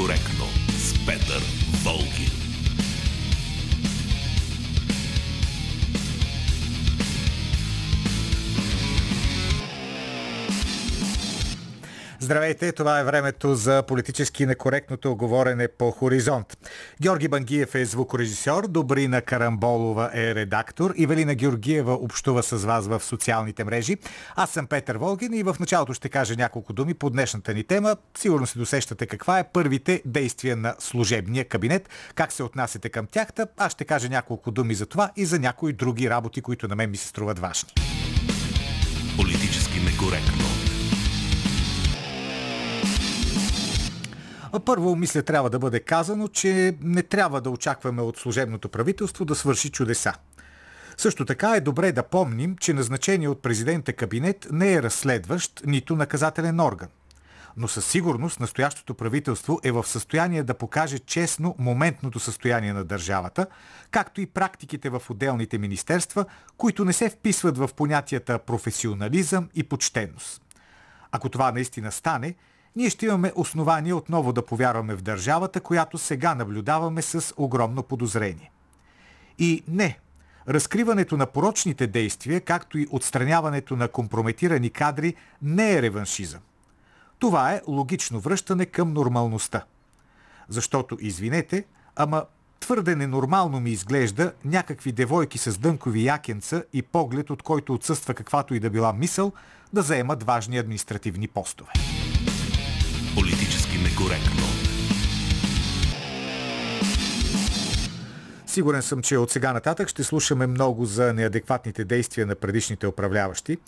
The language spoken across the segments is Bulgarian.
некоректно с Петър Волгин. Здравейте, това е времето за политически некоректното оговорене по Хоризонт. Георги Бангиев е звукорежисьор, Добрина Карамболова е редактор, Ивелина Георгиева общува с вас в социалните мрежи. Аз съм Петър Волгин и в началото ще кажа няколко думи по днешната ни тема. Сигурно се досещате каква е първите действия на служебния кабинет, как се отнасяте към тях. Аз ще кажа няколко думи за това и за някои други работи, които на мен ми се струват важни. Политически некоректно. Първо, мисля, трябва да бъде казано, че не трябва да очакваме от служебното правителство да свърши чудеса. Също така е добре да помним, че назначение от президента кабинет не е разследващ, нито наказателен орган. Но със сигурност настоящото правителство е в състояние да покаже честно моментното състояние на държавата, както и практиките в отделните министерства, които не се вписват в понятията професионализъм и почтенност. Ако това наистина стане, ние ще имаме основание отново да повярваме в държавата, която сега наблюдаваме с огромно подозрение. И не, разкриването на порочните действия, както и отстраняването на компрометирани кадри, не е реваншизъм. Това е логично връщане към нормалността. Защото, извинете, ама твърде ненормално ми изглежда някакви девойки с дънкови якенца и поглед, от който отсъства каквато и да била мисъл, да заемат важни административни постове. Политически некоректно. Сигурен съм, че от сега нататък ще слушаме много за неадекватните действия на предишните управляващи.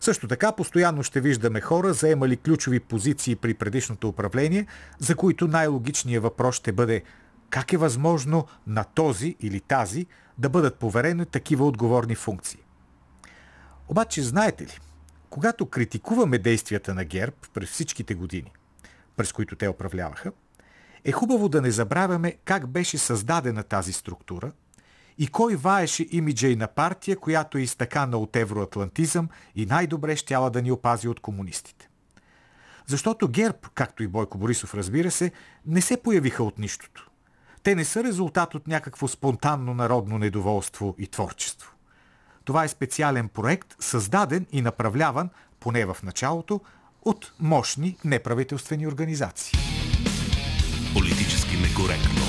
Също така, постоянно ще виждаме хора, заемали ключови позиции при предишното управление, за които най-логичният въпрос ще бъде как е възможно на този или тази да бъдат поверени такива отговорни функции. Обаче, знаете ли, когато критикуваме действията на ГЕРБ през всичките години, през които те управляваха, е хубаво да не забравяме как беше създадена тази структура и кой ваеше имиджа и на партия, която е изтъкана от евроатлантизъм и най-добре щяла да ни опази от комунистите. Защото ГЕРБ, както и Бойко Борисов разбира се, не се появиха от нищото. Те не са резултат от някакво спонтанно народно недоволство и творчество. Това е специален проект, създаден и направляван, поне в началото, от мощни неправителствени организации. Политически некоректно.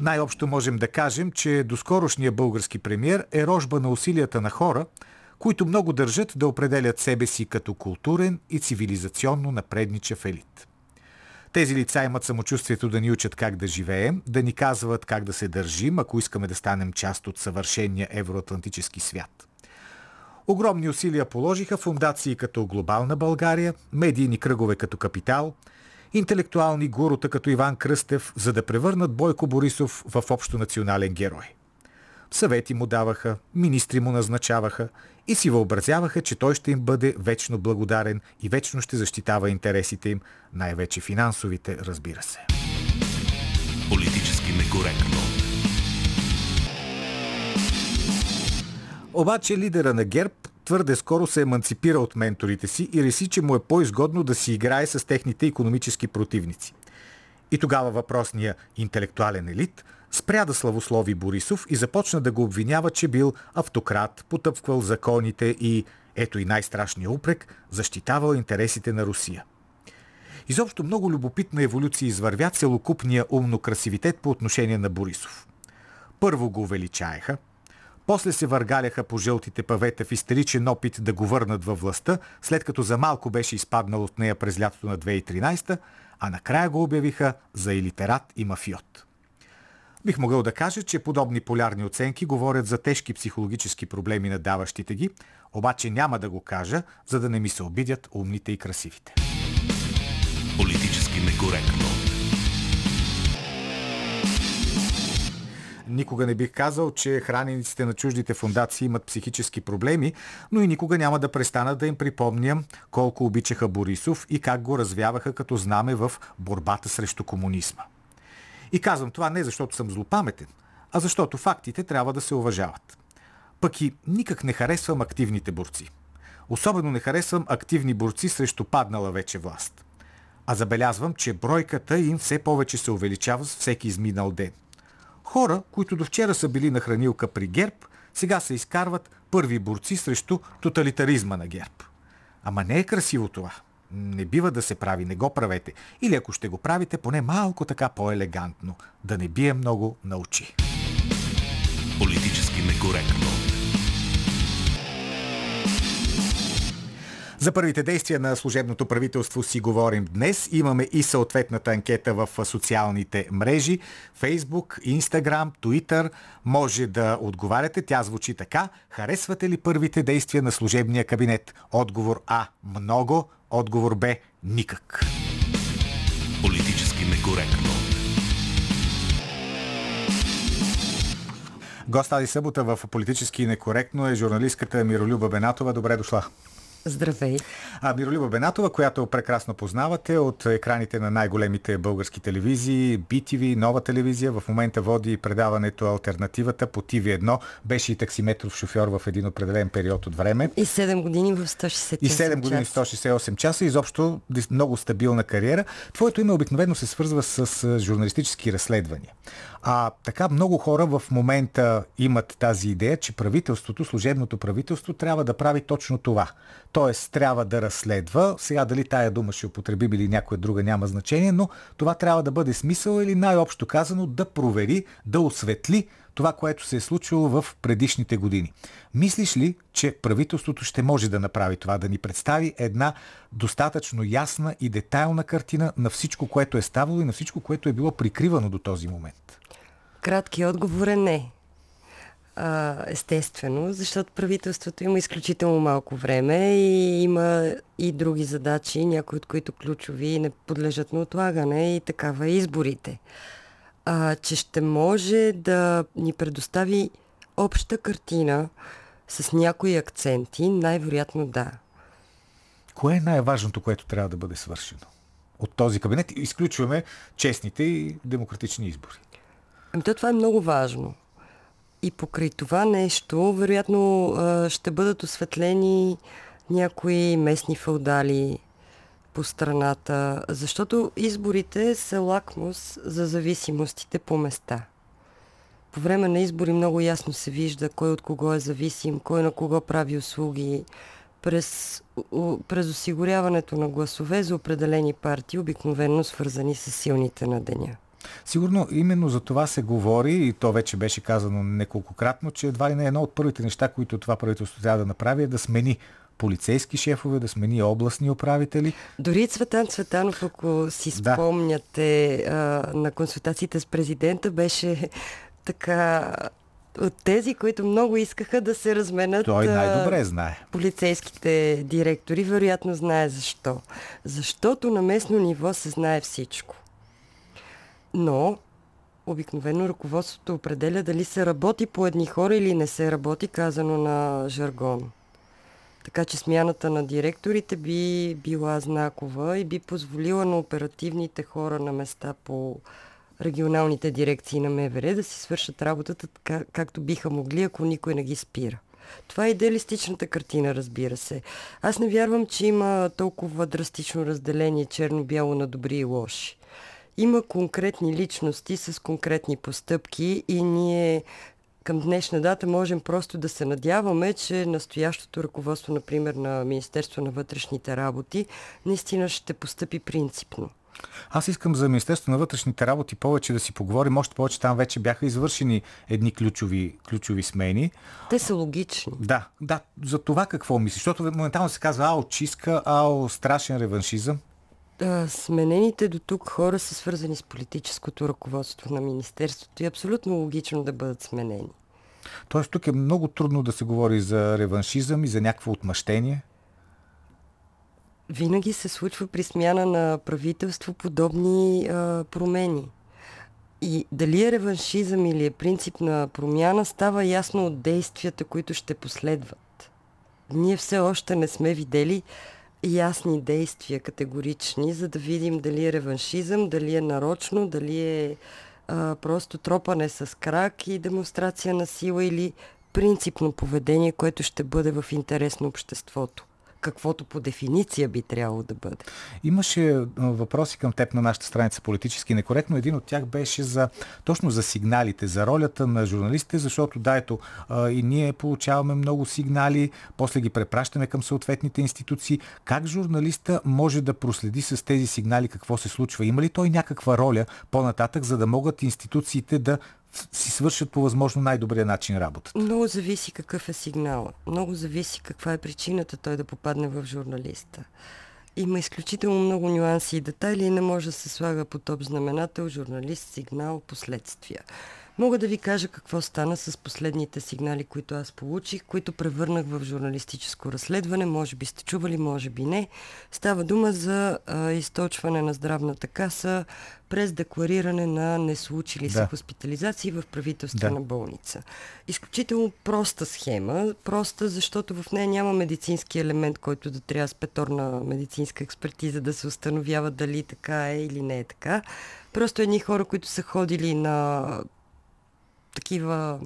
Най-общо можем да кажем, че доскорошният български премьер е рожба на усилията на хора, които много държат да определят себе си като културен и цивилизационно напредничав елит. Тези лица имат самочувствието да ни учат как да живеем, да ни казват как да се държим, ако искаме да станем част от съвършения евроатлантически свят. Огромни усилия положиха фундации като Глобална България, медийни кръгове като Капитал, интелектуални гурута като Иван Кръстев, за да превърнат Бойко Борисов в общо национален герой. Съвети му даваха, министри му назначаваха и си въобразяваха, че той ще им бъде вечно благодарен и вечно ще защитава интересите им, най-вече финансовите, разбира се. Политически некоректно. Обаче лидера на ГЕРБ твърде скоро се еманципира от менторите си и реси, че му е по-изгодно да си играе с техните економически противници. И тогава въпросния интелектуален елит спря да славослови Борисов и започна да го обвинява, че бил автократ, потъпквал законите и, ето и най-страшния упрек, защитавал интересите на Русия. Изобщо много любопитна еволюция извървя целокупния умно красивитет по отношение на Борисов. Първо го увеличаеха, после се въргаляха по жълтите павета в истеричен опит да го върнат във властта, след като за малко беше изпаднал от нея през лятото на 2013, а накрая го обявиха за илитерат и мафиот. Бих могъл да кажа, че подобни полярни оценки говорят за тежки психологически проблеми на даващите ги, обаче няма да го кажа, за да не ми се обидят умните и красивите. Политически некоректно. Никога не бих казал, че хранениците на чуждите фундации имат психически проблеми, но и никога няма да престана да им припомням колко обичаха Борисов и как го развяваха като знаме в борбата срещу комунизма. И казвам това не защото съм злопаметен, а защото фактите трябва да се уважават. Пък и никак не харесвам активните борци. Особено не харесвам активни борци срещу паднала вече власт. А забелязвам, че бройката им все повече се увеличава с всеки изминал ден. Хора, които до вчера са били на хранилка при ГЕРБ, сега се изкарват първи борци срещу тоталитаризма на ГЕРБ. Ама не е красиво това. Не бива да се прави, не го правете. Или ако ще го правите, поне малко така по-елегантно. Да не бие много на очи. Политически некоректно. За първите действия на служебното правителство си говорим днес. Имаме и съответната анкета в социалните мрежи. Facebook, Instagram, Twitter. Може да отговаряте. Тя звучи така. Харесвате ли първите действия на служебния кабинет? Отговор А. Много. Отговор Б. Никак. Политически некоректно. Гост тази събота в Политически некоректно е журналистката Миролюба Бенатова. Добре дошла. Здравей! А Миролюба Бенатова, която прекрасно познавате от екраните на най-големите български телевизии, BTV, нова телевизия, в момента води предаването Альтернативата по TV1. Беше и таксиметров шофьор в един определен период от време. И 7 години в 168 И 7 години в 168 часа. Изобщо много стабилна кариера. Твоето име обикновено се свързва с журналистически разследвания. А така много хора в момента имат тази идея, че правителството, служебното правителство трябва да прави точно това. Тоест трябва да разследва, сега дали тая дума ще употребим или някоя друга няма значение, но това трябва да бъде смисъл или най-общо казано да провери, да осветли това, което се е случило в предишните години. Мислиш ли, че правителството ще може да направи това, да ни представи една достатъчно ясна и детайлна картина на всичко, което е ставало и на всичко, което е било прикривано до този момент? Кратки отговор е не. А, естествено, защото правителството има изключително малко време и има и други задачи, някои от които ключови не подлежат на отлагане и такава е изборите. А, че ще може да ни предостави обща картина с някои акценти, най-вероятно да. Кое е най-важното, което трябва да бъде свършено от този кабинет? Изключваме честните и демократични избори. Ами то това е много важно. И покрай това нещо, вероятно, ще бъдат осветлени някои местни феодали по страната, защото изборите са лакмус за зависимостите по места. По време на избори много ясно се вижда кой от кого е зависим, кой на кого прави услуги. През, през осигуряването на гласове за определени партии, обикновено свързани с силните на деня. Сигурно именно за това се говори и то вече беше казано неколкократно, че едва ли не едно от първите неща, които това правителство трябва да направи е да смени полицейски шефове, да смени областни управители. Дори Цветан Цветанов, ако си спомняте, да. на консултациите с президента, беше така от тези, които много искаха да се разменят Той най-добре знае. полицейските директори. Вероятно знае защо. Защото на местно ниво се знае всичко. Но обикновено ръководството определя дали се работи по едни хора или не се работи, казано на жаргон. Така че смяната на директорите би била знакова и би позволила на оперативните хора на места по регионалните дирекции на МВР да си свършат работата така, както биха могли, ако никой не ги спира. Това е идеалистичната картина, разбира се. Аз не вярвам, че има толкова драстично разделение черно-бяло на добри и лоши има конкретни личности с конкретни постъпки и ние към днешна дата можем просто да се надяваме, че настоящото ръководство, например, на Министерство на вътрешните работи, наистина ще постъпи принципно. Аз искам за Министерство на вътрешните работи повече да си поговорим. Още повече там вече бяха извършени едни ключови, ключови смени. Те са логични. Да, да. За това какво мислиш? Защото моментално се казва ао чистка, ао страшен реваншизъм а, сменените до тук хора са свързани с политическото ръководство на Министерството и е абсолютно логично да бъдат сменени. Тоест тук е много трудно да се говори за реваншизъм и за някакво отмъщение? Винаги се случва при смяна на правителство подобни а, промени. И дали е реваншизъм или е принцип на промяна, става ясно от действията, които ще последват. Ние все още не сме видели ясни действия, категорични, за да видим дали е реваншизъм, дали е нарочно, дали е а, просто тропане с крак и демонстрация на сила или принципно поведение, което ще бъде в интерес на обществото. Каквото по дефиниция би трябвало да бъде. Имаше въпроси към теб на нашата страница политически некоректно. Един от тях беше за точно за сигналите, за ролята на журналистите, защото да, ето и ние получаваме много сигнали, после ги препращаме към съответните институции. Как журналиста може да проследи с тези сигнали какво се случва? Има ли той някаква роля по-нататък, за да могат институциите да си свършат по възможно най-добрия начин работата? Много зависи какъв е сигнал. Много зависи каква е причината той да попадне в журналиста. Има изключително много нюанси и детайли и не може да се слага по топ знаменател, журналист, сигнал, последствия. Мога да ви кажа какво стана с последните сигнали, които аз получих, които превърнах в журналистическо разследване. Може би сте чували, може би не. Става дума за а, източване на здравната каса през деклариране на неслучили се да. хоспитализации в правителствена да. болница. Изключително проста схема, проста, защото в нея няма медицински елемент, който да трябва с петорна медицинска експертиза да се установява дали така е или не е така. Просто едни хора, които са ходили на такива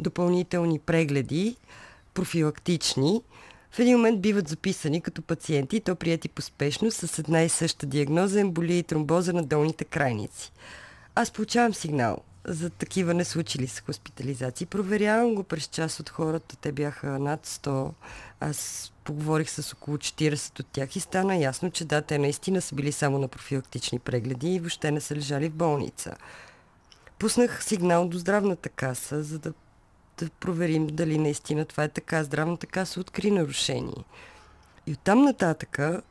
допълнителни прегледи, профилактични, в един момент биват записани като пациенти, то прияти поспешно, с една и съща диагноза емболия и тромбоза на долните крайници. Аз получавам сигнал за такива не случили се хоспитализации. Проверявам го през част от хората. Те бяха над 100. Аз поговорих с около 40 от тях и стана ясно, че да, те наистина са били само на профилактични прегледи и въобще не са лежали в болница. Пуснах сигнал до здравната каса, за да, да проверим дали наистина това е така. Здравната каса откри нарушение. И оттам нататъка,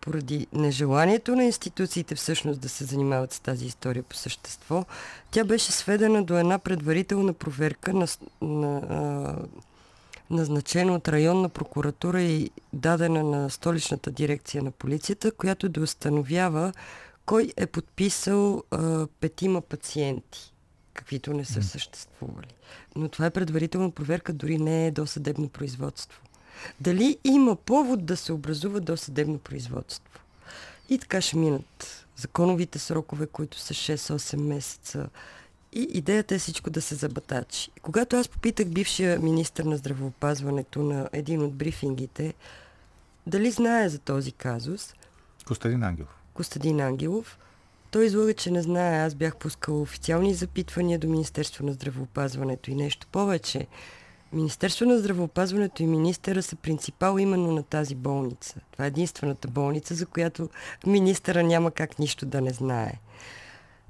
поради нежеланието на институциите всъщност да се занимават с тази история по същество, тя беше сведена до една предварителна проверка на, на а, назначена от районна прокуратура и дадена на столичната дирекция на полицията, която да установява кой е подписал а, петима пациенти, каквито не са съществували. Но това е предварителна проверка, дори не е досъдебно производство. Дали има повод да се образува досъдебно производство? И така ще минат законовите срокове, които са 6-8 месеца. И идеята е всичко да се забатачи. Когато аз попитах бившия министр на здравеопазването на един от брифингите, дали знае за този казус. Костадин Ангелов. Костадин Ангелов. Той излага, че не знае. Аз бях пускал официални запитвания до Министерство на здравеопазването и нещо повече. Министерство на здравеопазването и министъра са принципал именно на тази болница. Това е единствената болница, за която министъра няма как нищо да не знае.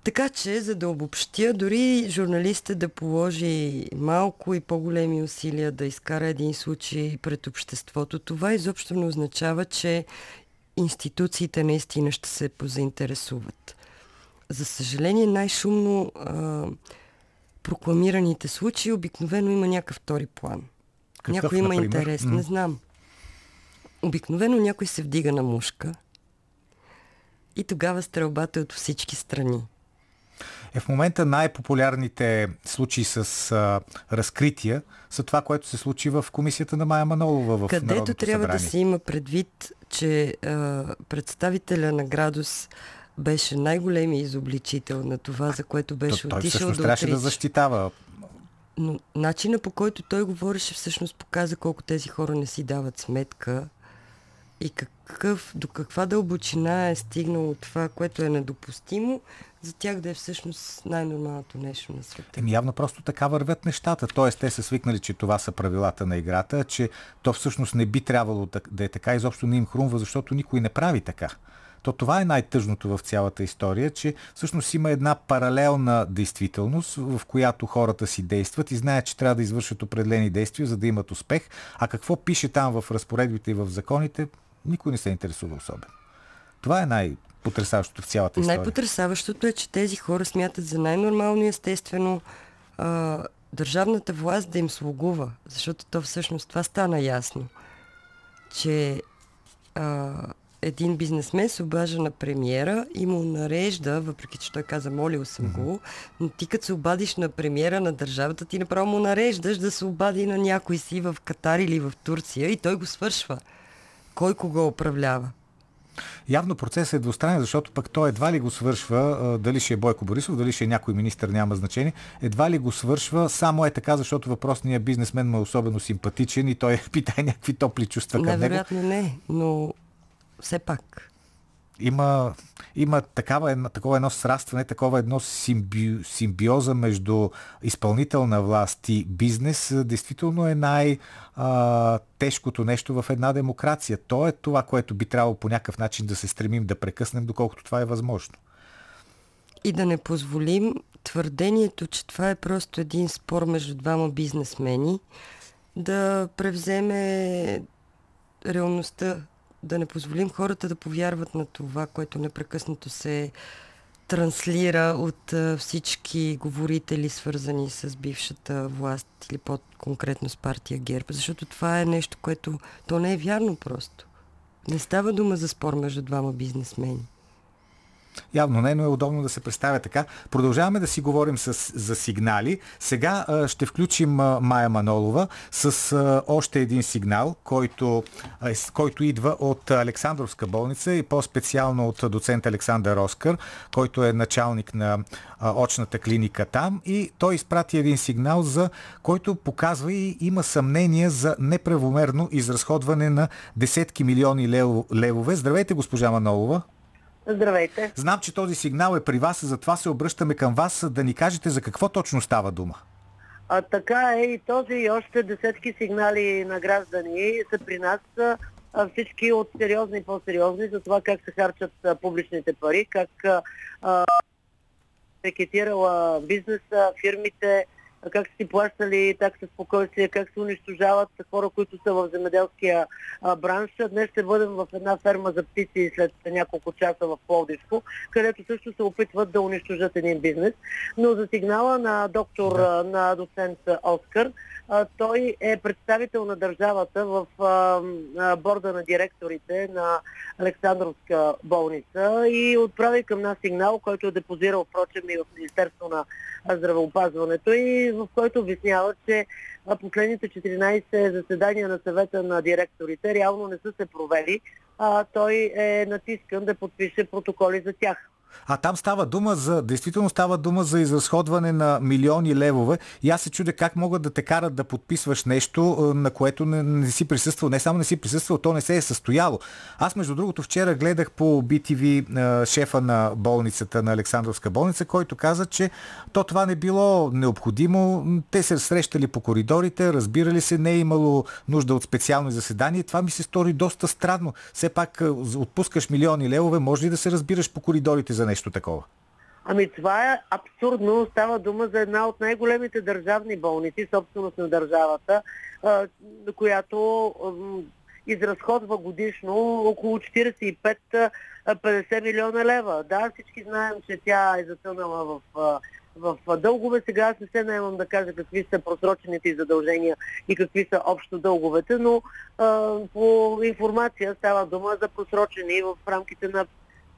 Така че, за да обобщя, дори журналиста да положи малко и по-големи усилия да изкара един случай пред обществото, това изобщо не означава, че институциите наистина ще се позаинтересуват. За съжаление, най-шумно а, прокламираните случаи обикновено има някакъв втори план. Какъв, някой има например? интерес, не знам. Обикновено някой се вдига на мушка и тогава стрелбата е от всички страни. Е, в момента най-популярните случаи с а, разкрития са това, което се случи в комисията на Майя Манолова в Където Народното трябва събрание. да се има предвид, че а, представителя на Градус беше най-големият изобличител на това, за което беше той отишъл да трябваше да защитава но начина по който той говореше всъщност показа колко тези хора не си дават сметка и какъв, до каква дълбочина е стигнало това, което е недопустимо, за тях да е всъщност най-нормалното нещо на света. Еми явно просто така вървят нещата. Тоест те са свикнали, че това са правилата на играта, че то всъщност не би трябвало да е така, изобщо не им хрумва, защото никой не прави така. То това е най-тъжното в цялата история, че всъщност има една паралелна действителност, в която хората си действат и знаят, че трябва да извършат определени действия, за да имат успех. А какво пише там в разпоредбите и в законите, никой не се интересува особено. Това е най- потрясаващото в цялата история. Най-потрясаващото е, че тези хора смятат за най-нормално и естествено а, държавната власт да им слугува, защото то всъщност това стана ясно, че а, един бизнесмен се обажа на премиера и му нарежда, въпреки че той каза, молил съм mm-hmm. го, но ти като се обадиш на премиера на държавата, ти направо му нареждаш да се обади на някой си в Катар или в Турция и той го свършва. Кой кого управлява? Явно процесът е двустранен, защото пък той едва ли го свършва, дали ще е Бойко Борисов, дали ще е някой министр, няма значение, едва ли го свършва, само е така, защото въпросният бизнесмен му е особено симпатичен и той питае някакви топли чувства към него. Невероятно не, но все пак има, има такава, такова едно срастване, такова едно симби, симбиоза между изпълнителна власт и бизнес. Действително е най-тежкото нещо в една демокрация. То е това, което би трябвало по някакъв начин да се стремим да прекъснем, доколкото това е възможно. И да не позволим твърдението, че това е просто един спор между двама бизнесмени, да превземе реалността да не позволим хората да повярват на това, което непрекъснато се транслира от всички говорители, свързани с бившата власт или по-конкретно с партия ГЕРБ. Защото това е нещо, което то не е вярно просто. Не става дума за спор между двама бизнесмени. Явно не, но е удобно да се представя така. Продължаваме да си говорим с, за сигнали. Сега а, ще включим а, Майя Манолова с а, още един сигнал, който, а, който идва от Александровска болница и по-специално от доцент Александър Оскар, който е началник на а, очната клиника там и той изпрати един сигнал, за който показва и има съмнение за неправомерно изразходване на десетки милиони левове. Здравейте, госпожа Манолова. Здравейте. Знам, че този сигнал е при вас, затова се обръщаме към вас да ни кажете за какво точно става дума. А, така е и този и още десетки сигнали на граждани са при нас всички от сериозни и по-сериозни за това как се харчат а, публичните пари, как а, рекетирала бизнеса, фирмите, как са си плащали такса спокойствие, как се унищожават хора, които са в земеделския а, бранш. Днес ще бъдем в една ферма за птици след няколко часа в Пловдивско, където също се опитват да унищожат един бизнес. Но за сигнала на доктор, да. на доцент Оскар, а, той е представител на държавата в а, борда на директорите на Александровска болница и отправи към нас сигнал, който е депозирал, впрочем, и в Министерство на здравеопазването и в който обяснява, че последните 14 заседания на съвета на директорите реално не са се провели, а той е натискан да подпише протоколи за тях. А там става дума за, действително става дума за изразходване на милиони левове и аз се чудя как могат да те карат да подписваш нещо, на което не, не си присъствал. Не само не си присъствал, то не се е състояло. Аз, между другото, вчера гледах по BTV шефа на болницата, на Александровска болница, който каза, че то това не било необходимо. Те се срещали по коридорите, разбирали се, не е имало нужда от специално заседание. Това ми се стори доста странно. Все пак отпускаш милиони левове, може ли да се разбираш по коридорите за нещо такова? Ами това е абсурдно. Става дума за една от най-големите държавни болници, собственост на държавата, която изразходва годишно около 45-50 милиона лева. Да, всички знаем, че тя е затънала в, в дългове. Сега аз не се наемам да кажа какви са просрочените задължения и какви са общо дълговете, но а, по информация става дума за просрочени в рамките на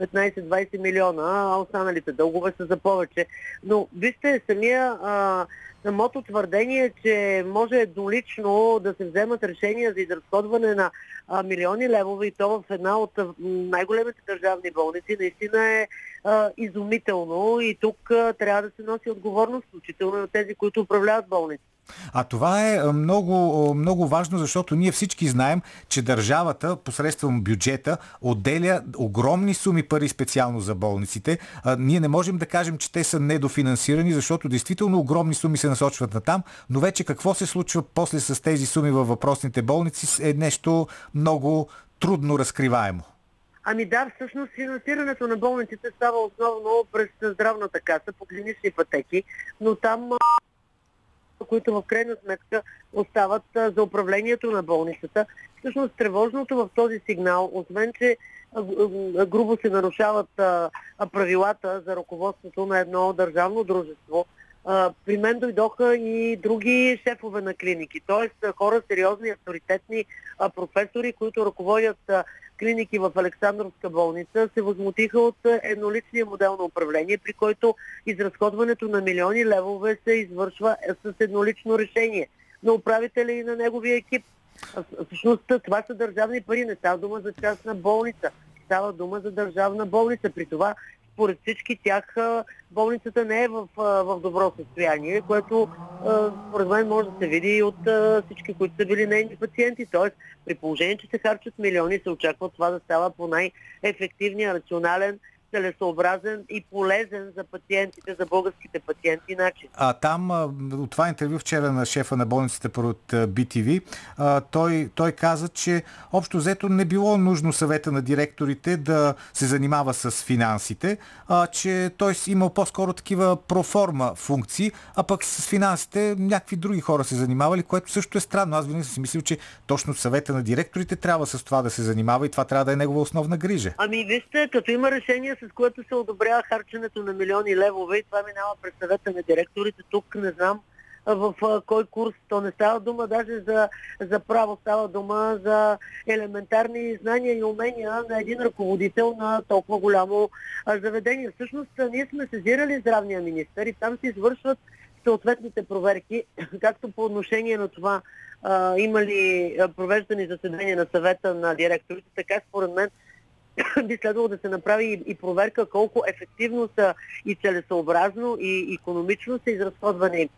15-20 милиона, а останалите дългове са за повече. Но вижте, самия а, самото твърдение, че може еднолично да се вземат решения за изразходване на а, милиони левове и то в една от най-големите държавни болници, наистина е а, изумително и тук а, трябва да се носи отговорност, включително от тези, които управляват болници. А това е много, много важно, защото ние всички знаем, че държавата посредством бюджета отделя огромни суми пари специално за болниците. А, ние не можем да кажем, че те са недофинансирани, защото действително огромни суми се насочват на там, но вече какво се случва после с тези суми във въпросните болници е нещо много трудно разкриваемо. Ами да, всъщност финансирането на болниците става основно през здравната каса по клинични пътеки, но там които в крайна сметка остават за управлението на болницата. Всъщност тревожното в този сигнал, освен че грубо се нарушават правилата за ръководството на едно държавно дружество, при мен дойдоха и други шефове на клиники, т.е. хора сериозни, авторитетни професори, които ръководят клиники в Александровска болница се възмутиха от едноличния модел на управление, при който изразходването на милиони левове се извършва с еднолично решение на управителя и на неговия екип. Всъщност това са държавни пари, не става дума за частна болница. става дума за държавна болница. При това според всички тях болницата не е в, в добро състояние, което според мен може да се види и от всички, които са били нейни пациенти. Тоест, при положение, че се харчат милиони, се очаква това да става по най-ефективния, рационален целесообразен и полезен за пациентите, за българските пациенти начин. А там, от това интервю вчера на шефа на болницата от BTV, той, той каза, че общо взето не било нужно съвета на директорите да се занимава с финансите, а, че той имал по-скоро такива проформа функции, а пък с финансите някакви други хора се занимавали, което също е странно. Аз винаги съм си мислил, че точно съвета на директорите трябва с това да се занимава и това трябва да е негова основна грижа. Ами вижте, като има решение с което се одобрява харченето на милиони левове и това минава през съвета на директорите. Тук не знам в кой курс. То не става дума даже за, за право, става дума за елементарни знания и умения на един ръководител на толкова голямо заведение. Всъщност ние сме сезирали здравния министър и там се извършват съответните проверки, както по отношение на това а, има ли провеждани заседания на съвета на директорите, така според мен би следвало да се направи и, проверка колко ефективно са и целесообразно и економично са изразходвани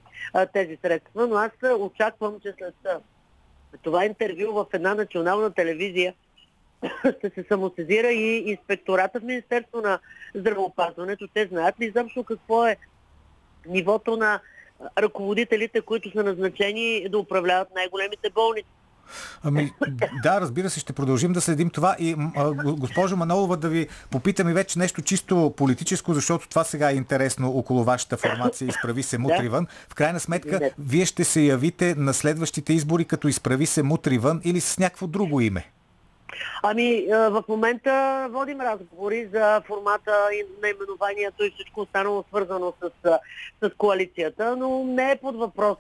тези средства. Но аз очаквам, че след това интервю в една национална телевизия ще се самосезира и инспектората в Министерство на здравеопазването. Те знаят ли изобщо какво е нивото на ръководителите, които са назначени да управляват най-големите болници. Ами, да, разбира се, ще продължим да следим това. И госпожо Манолова, да ви попитам и вече нещо чисто политическо, защото това сега е интересно около вашата формация Изправи се мутривън. В крайна сметка, вие ще се явите на следващите избори като Изправи се мутривън или с някакво друго име? Ами, в момента водим разговори за формата и наименованието и всичко останало свързано с, с коалицията, но не е под въпрос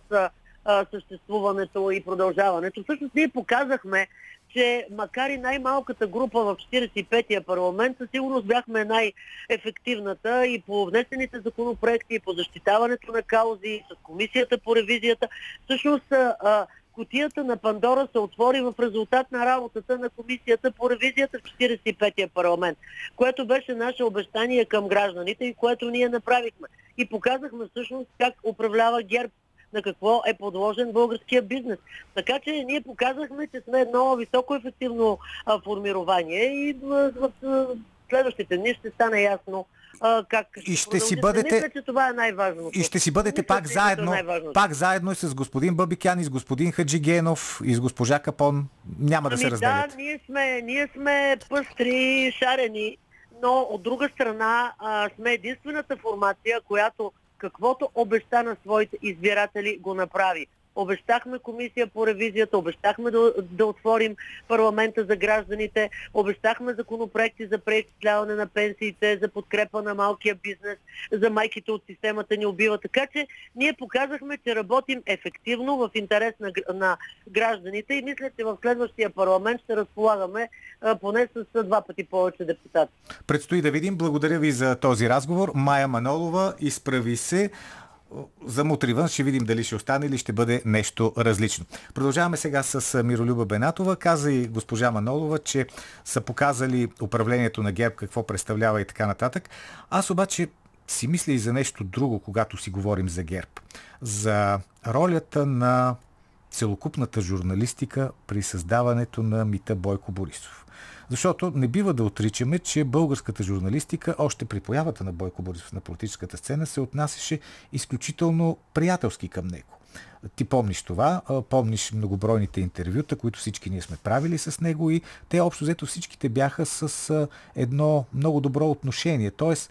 съществуването и продължаването. Всъщност ние показахме, че макар и най-малката група в 45-я парламент, със сигурност бяхме най-ефективната и по внесените законопроекти, и по защитаването на каузи, с комисията по ревизията. Всъщност а, Котията на Пандора се отвори в резултат на работата на комисията по ревизията в 45-я парламент, което беше наше обещание към гражданите и което ние направихме. И показахме всъщност как управлява ГЕРБ на какво е подложен българския бизнес. Така че ние показахме, че сме едно високо ефективно а, формирование и в, в, в следващите дни ще стане ясно а, как и ще си бъдете... Мисля, че това е най-важно. И ще си бъдете Мисля, пак заедно, е пак заедно и с господин Бабикян, и с господин Хаджигенов, и с госпожа Капон. Няма ами да се разделят. Да, ние сме, ние сме пъстри, шарени, но от друга страна а, сме единствената формация, която каквото обеща на своите избиратели го направи. Обещахме комисия по ревизията, обещахме да, да отворим парламента за гражданите, обещахме законопроекти за преизчисляване на пенсиите, за подкрепа на малкия бизнес, за майките от системата ни убива. Така че ние показахме, че работим ефективно в интерес на, на гражданите и мисля, че в следващия парламент ще разполагаме а, поне с два пъти повече депутати. Предстои да видим. Благодаря ви за този разговор. Майя Манолова, изправи се за мутривън ще видим дали ще остане или ще бъде нещо различно. Продължаваме сега с Миролюба Бенатова. Каза и госпожа Манолова, че са показали управлението на ГЕРБ, какво представлява и така нататък. Аз обаче си мисля и за нещо друго, когато си говорим за ГЕРБ. За ролята на целокупната журналистика при създаването на мита Бойко Борисов. Защото не бива да отричаме, че българската журналистика, още при появата на Бойко Борисов на политическата сцена, се отнасяше изключително приятелски към него. Ти помниш това, помниш многобройните интервюта, които всички ние сме правили с него и те общо взето всичките бяха с едно много добро отношение. Тоест,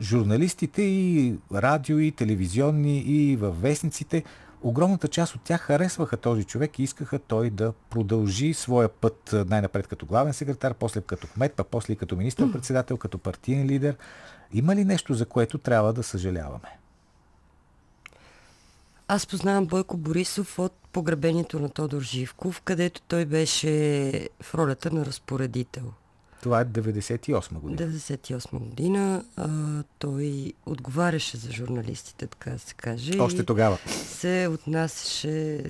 журналистите и радио, и телевизионни, и във вестниците огромната част от тях харесваха този човек и искаха той да продължи своя път най-напред като главен секретар, после като кмет, па после като министър-председател, като партиен лидер. Има ли нещо, за което трябва да съжаляваме? Аз познавам Бойко Борисов от погребението на Тодор Живков, където той беше в ролята на разпоредител. Това е 98 година. 98 година. А, той отговаряше за журналистите, така да се каже. Още тогава. Се отнасяше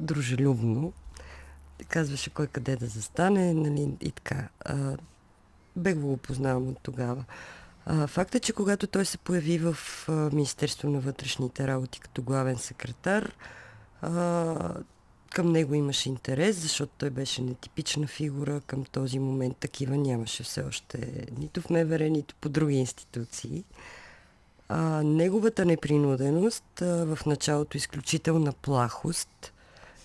дружелюбно. Казваше кой къде да застане, нали, и така. А, Бегло го познавам от тогава. А, факт е, че когато той се появи в а, Министерство на вътрешните работи като главен секретар, а, към него имаше интерес, защото той беше нетипична фигура. Към този момент такива нямаше все още нито в МВР, нито по други институции. А, неговата непринуденост, а, в началото изключителна плахост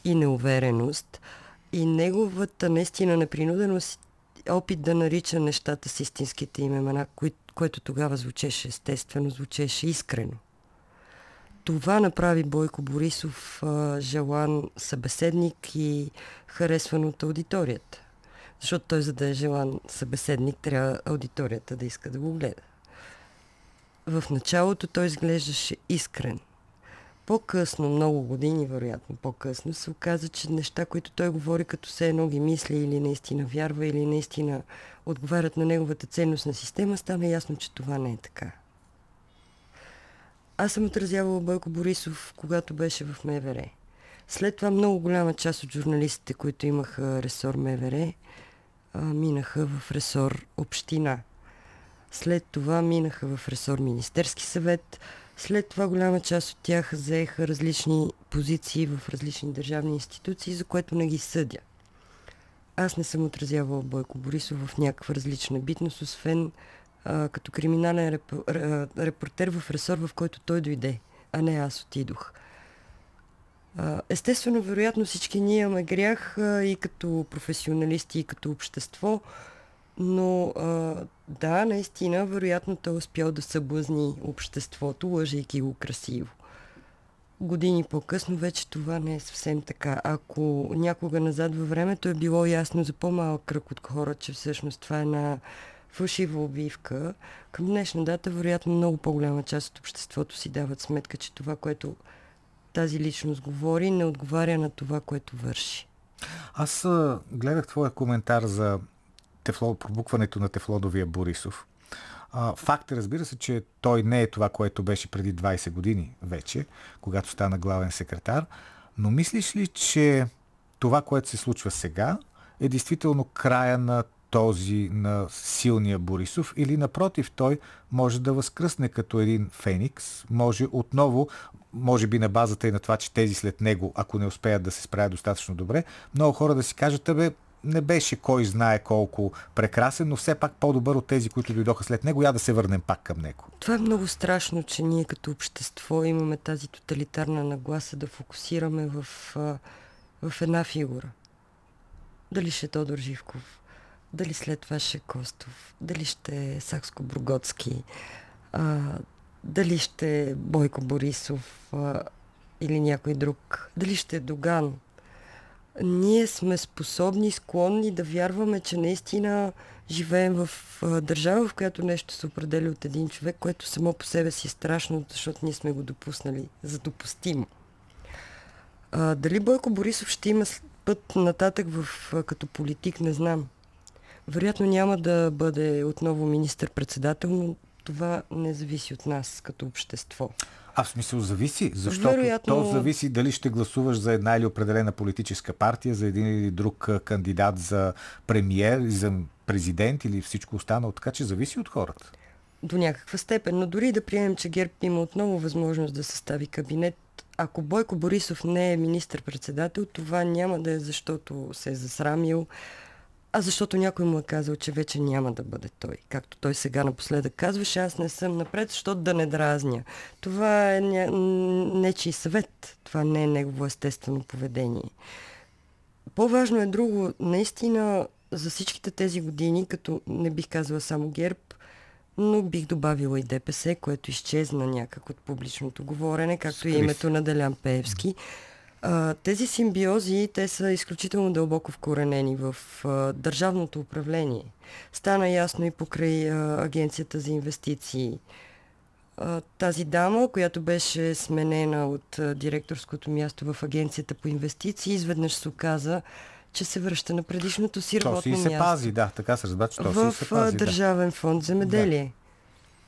и неувереност и неговата наистина непринуденост опит да нарича нещата с истинските им имена, кои, което тогава звучеше естествено, звучеше искрено. Това направи Бойко Борисов а, желан събеседник и харесван от аудиторията. Защото той, за да е желан събеседник, трябва аудиторията да иска да го гледа. В началото той изглеждаше искрен. По-късно, много години, вероятно по-късно, се оказа, че неща, които той говори като се едно ги мисли или наистина вярва, или наистина отговарят на неговата ценностна система, стана ясно, че това не е така. Аз съм отразявала Бойко Борисов, когато беше в МВР. След това много голяма част от журналистите, които имаха ресор МВР, минаха в ресор Община. След това минаха в ресор Министерски съвет. След това голяма част от тях заеха различни позиции в различни държавни институции, за което не ги съдя. Аз не съм отразявала Бойко Борисов в някаква различна битност, освен като криминален реп, репортер в ресор, в който той дойде, а не аз отидох. Естествено, вероятно всички ние имаме грях и като професионалисти, и като общество, но да, наистина, вероятно той е успял да съблазни обществото, лъжейки го красиво. Години по-късно вече това не е съвсем така. Ако някога назад във времето е било ясно за по-малък кръг от хора, че всъщност това е една фалшива убивка, към днешна дата вероятно много по-голяма част от обществото си дават сметка, че това, което тази личност говори, не отговаря на това, което върши. Аз а, гледах твоя коментар за тефло, пробукването на тефлодовия Борисов. А, факт е, разбира се, че той не е това, което беше преди 20 години вече, когато стана главен секретар, но мислиш ли, че това, което се случва сега, е действително края на този на силния Борисов или напротив той може да възкръсне като един феникс, може отново, може би на базата и на това, че тези след него, ако не успеят да се справят достатъчно добре, много хора да си кажат, абе, не беше кой знае колко прекрасен, но все пак по-добър от тези, които дойдоха след него. Я да се върнем пак към него. Това е много страшно, че ние като общество имаме тази тоталитарна нагласа да фокусираме в, в една фигура. Дали ще Тодор Живков, дали след това ще е Костов, дали ще е Сакско-Бругоцки, а, дали ще е Бойко Борисов а, или някой друг, дали ще е Доган – ние сме способни, склонни да вярваме, че наистина живеем в а, държава, в която нещо се определя от един човек, което само по себе си е страшно, защото ние сме го допуснали за допустимо. А, дали Бойко Борисов ще има път нататък в, а, като политик, не знам. Вероятно няма да бъде отново министър-председател, но това не зависи от нас като общество. А в смисъл зависи, защото Вероятно... то зависи дали ще гласуваш за една или определена политическа партия, за един или друг кандидат за премиер, за президент или всичко останало. Така че зависи от хората. До някаква степен. Но дори да приемем, че ГЕРБ има отново възможност да състави кабинет, ако Бойко Борисов не е министр-председател, това няма да е защото се е засрамил, а защото някой му е казал, че вече няма да бъде той. Както той сега напоследък казваше, аз не съм напред, защото да не дразня. Това е нечи съвет. Това не е негово естествено поведение. По-важно е друго. Наистина, за всичките тези години, като не бих казала само ГЕРБ, но бих добавила и ДПС, което изчезна някак от публичното говорене, както Скрис. и името на Делян Пеевски. А, тези симбиози, те са изключително дълбоко вкоренени в а, държавното управление. Стана ясно и покрай а, Агенцията за инвестиции. А, тази дама, която беше сменена от а, директорското място в Агенцията по инвестиции, изведнъж се оказа, че се връща на предишното си работно място. То си се пази, да, така се разбра, че то в, си се пази. В Държавен фонд земеделие.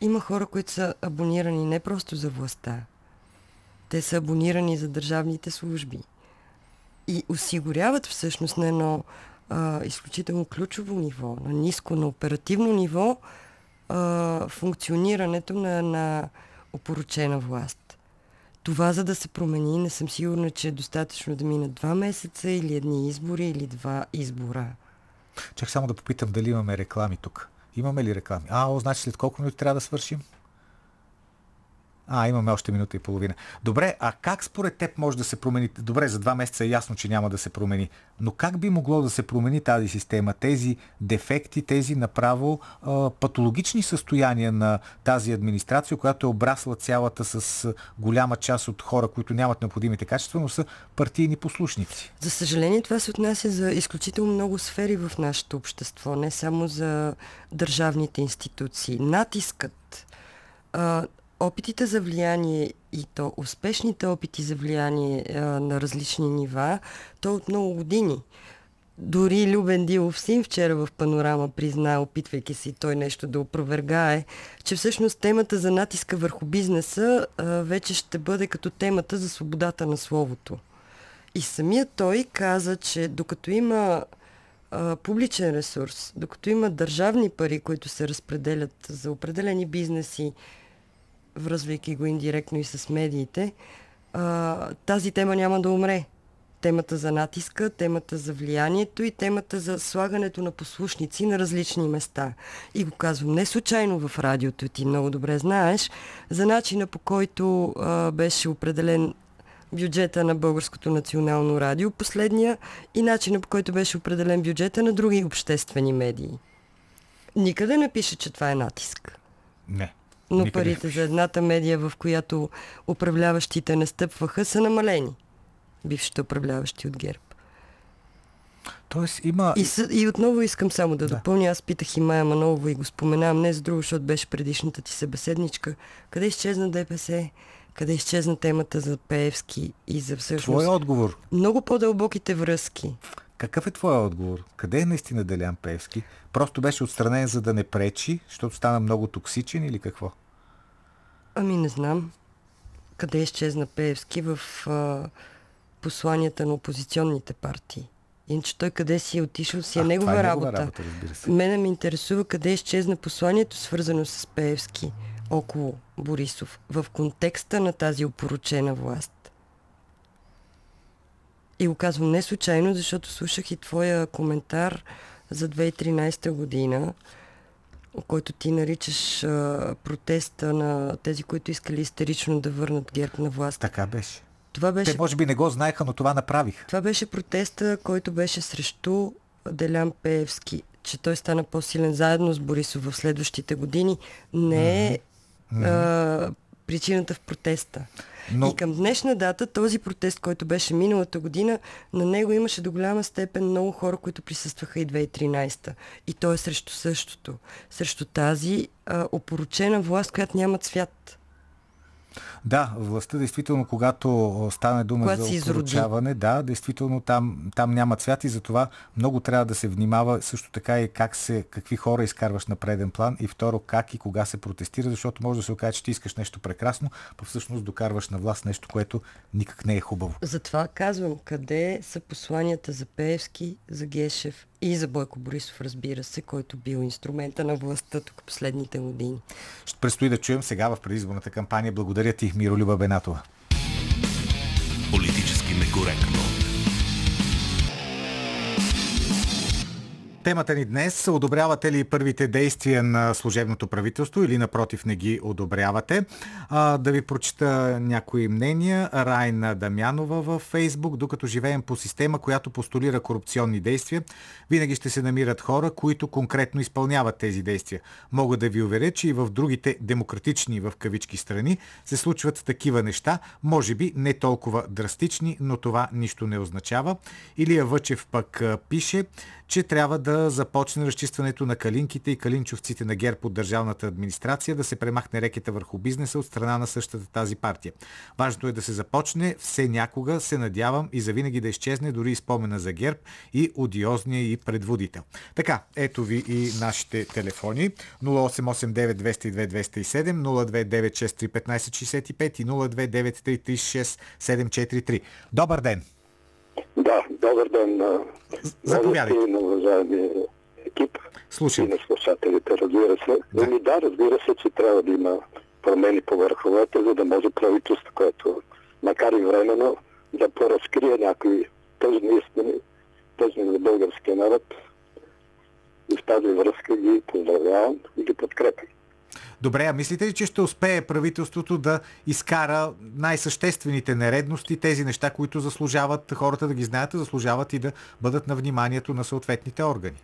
Да. Има хора, които са абонирани не просто за властта, те са абонирани за държавните служби и осигуряват всъщност на едно а, изключително ключово ниво, на ниско, на оперативно ниво а, функционирането на, на опоручена власт. Това за да се промени, не съм сигурна, че е достатъчно да минат два месеца или едни избори или два избора. Чак само да попитам дали имаме реклами тук. Имаме ли реклами? А, о, значи след колко минути трябва да свършим? А, имаме още минута и половина. Добре, а как според теб може да се промени? Добре, за два месеца е ясно, че няма да се промени. Но как би могло да се промени тази система? Тези дефекти, тези направо а, патологични състояния на тази администрация, която е обрасла цялата с голяма част от хора, които нямат необходимите качества, но са партийни послушници. За съжаление, това се отнася за изключително много сфери в нашето общество, не само за държавните институции. Натискът опитите за влияние и то успешните опити за влияние а, на различни нива, то от много години. Дори Любен Дилов Син вчера в Панорама призна, опитвайки се и той нещо да опровергае, че всъщност темата за натиска върху бизнеса а, вече ще бъде като темата за свободата на словото. И самият той каза, че докато има а, публичен ресурс, докато има държавни пари, които се разпределят за определени бизнеси, връзвайки го индиректно и с медиите, а, тази тема няма да умре. Темата за натиска, темата за влиянието и темата за слагането на послушници на различни места. И го казвам не случайно в радиото, ти много добре знаеш, за начина по който а, беше определен бюджета на Българското национално радио, последния, и начина по който беше определен бюджета на други обществени медии. Никъде не пише, че това е натиск. Не. Но Никъде. парите за едната медия, в която управляващите не стъпваха, са намалени. Бившите управляващи от ГЕРБ. Тоест има... И, с, и отново искам само да, Да. допълня. Аз питах и Майя Манолова и го споменавам не за друго, защото беше предишната ти събеседничка. Къде изчезна ДПС? Къде изчезна темата за Пеевски и за всъщност Твоя отговор. много по-дълбоките връзки? Какъв е твоя отговор? Къде е наистина Делян Певски? Просто беше отстранен за да не пречи, защото стана много токсичен или какво? Ами не знам. Къде изчезна Пеевски в а, посланията на опозиционните партии? Иначе той къде си е отишъл, си е А, негова, е работа. негова работа, разбира се. Мене ме интересува къде изчезна посланието, свързано с Пеевски около Борисов, в контекста на тази опоручена власт. И го казвам не случайно, защото слушах и твоя коментар за 2013 година, който ти наричаш а, протеста на тези, които искали истерично да върнат ГЕРБ на власт. Така беше. Това беше Те може би не го знаеха, но това направиха. това беше протеста, който беше срещу Делян Пеевски, че той стана по-силен заедно с Борисов в следващите години. Не е а, причината в протеста. Но- И към днешна дата този протест, който беше миналата година, на него имаше до голяма степен много хора, които присъстваха и 2013. И то е срещу същото. Срещу тази а, опоручена власт, която няма цвят. Да, властта действително, когато стане дума Когато за опоручаване, да, действително там, там няма цвят и затова много трябва да се внимава също така и как се, какви хора изкарваш на преден план и второ как и кога се протестира, защото може да се окаже, че ти искаш нещо прекрасно, па всъщност докарваш на власт нещо, което никак не е хубаво. Затова казвам, къде са посланията за Пеевски, за Гешев и за Бойко Борисов, разбира се, който бил инструмента на властта тук последните години. Ще предстои да чуем сега в предизборната кампания. Благодаря ти, Миролюба Бенатова. Политически некоректно. Темата ни днес одобрявате ли първите действия на служебното правителство или напротив не ги одобрявате? А, да ви прочита някои мнения. Райна Дамянова във Фейсбук. Докато живеем по система, която постулира корупционни действия, винаги ще се намират хора, които конкретно изпълняват тези действия. Мога да ви уверя, че и в другите демократични в кавички страни се случват такива неща, може би не толкова драстични, но това нищо не означава. Илия Въчев пък пише, че трябва да започне разчистването на калинките и калинчовците на ГЕРБ от държавната администрация, да се премахне рекета върху бизнеса от страна на същата тази партия. Важното е да се започне, все някога се надявам и завинаги да изчезне дори и спомена за ГЕРБ и одиозния и предводител. Така, ето ви и нашите телефони 0889 202 207, 029 635 и 029 336 743. Добър ден! Да, добър ден на Заповядайте. на уважаеми екип Слушам. и на слушателите, разбира се. Да. Да. да, разбира се, че трябва да има промени по върховете, за да може правителство, което макар и временно да поразкрие някои тъжни истини, тъжни за българския народ. И в тази връзка ги поздравявам и ги подкрепям. Добре, а мислите ли, че ще успее правителството да изкара най-съществените нередности, тези неща, които заслужават хората да ги знаят, заслужават и да бъдат на вниманието на съответните органи?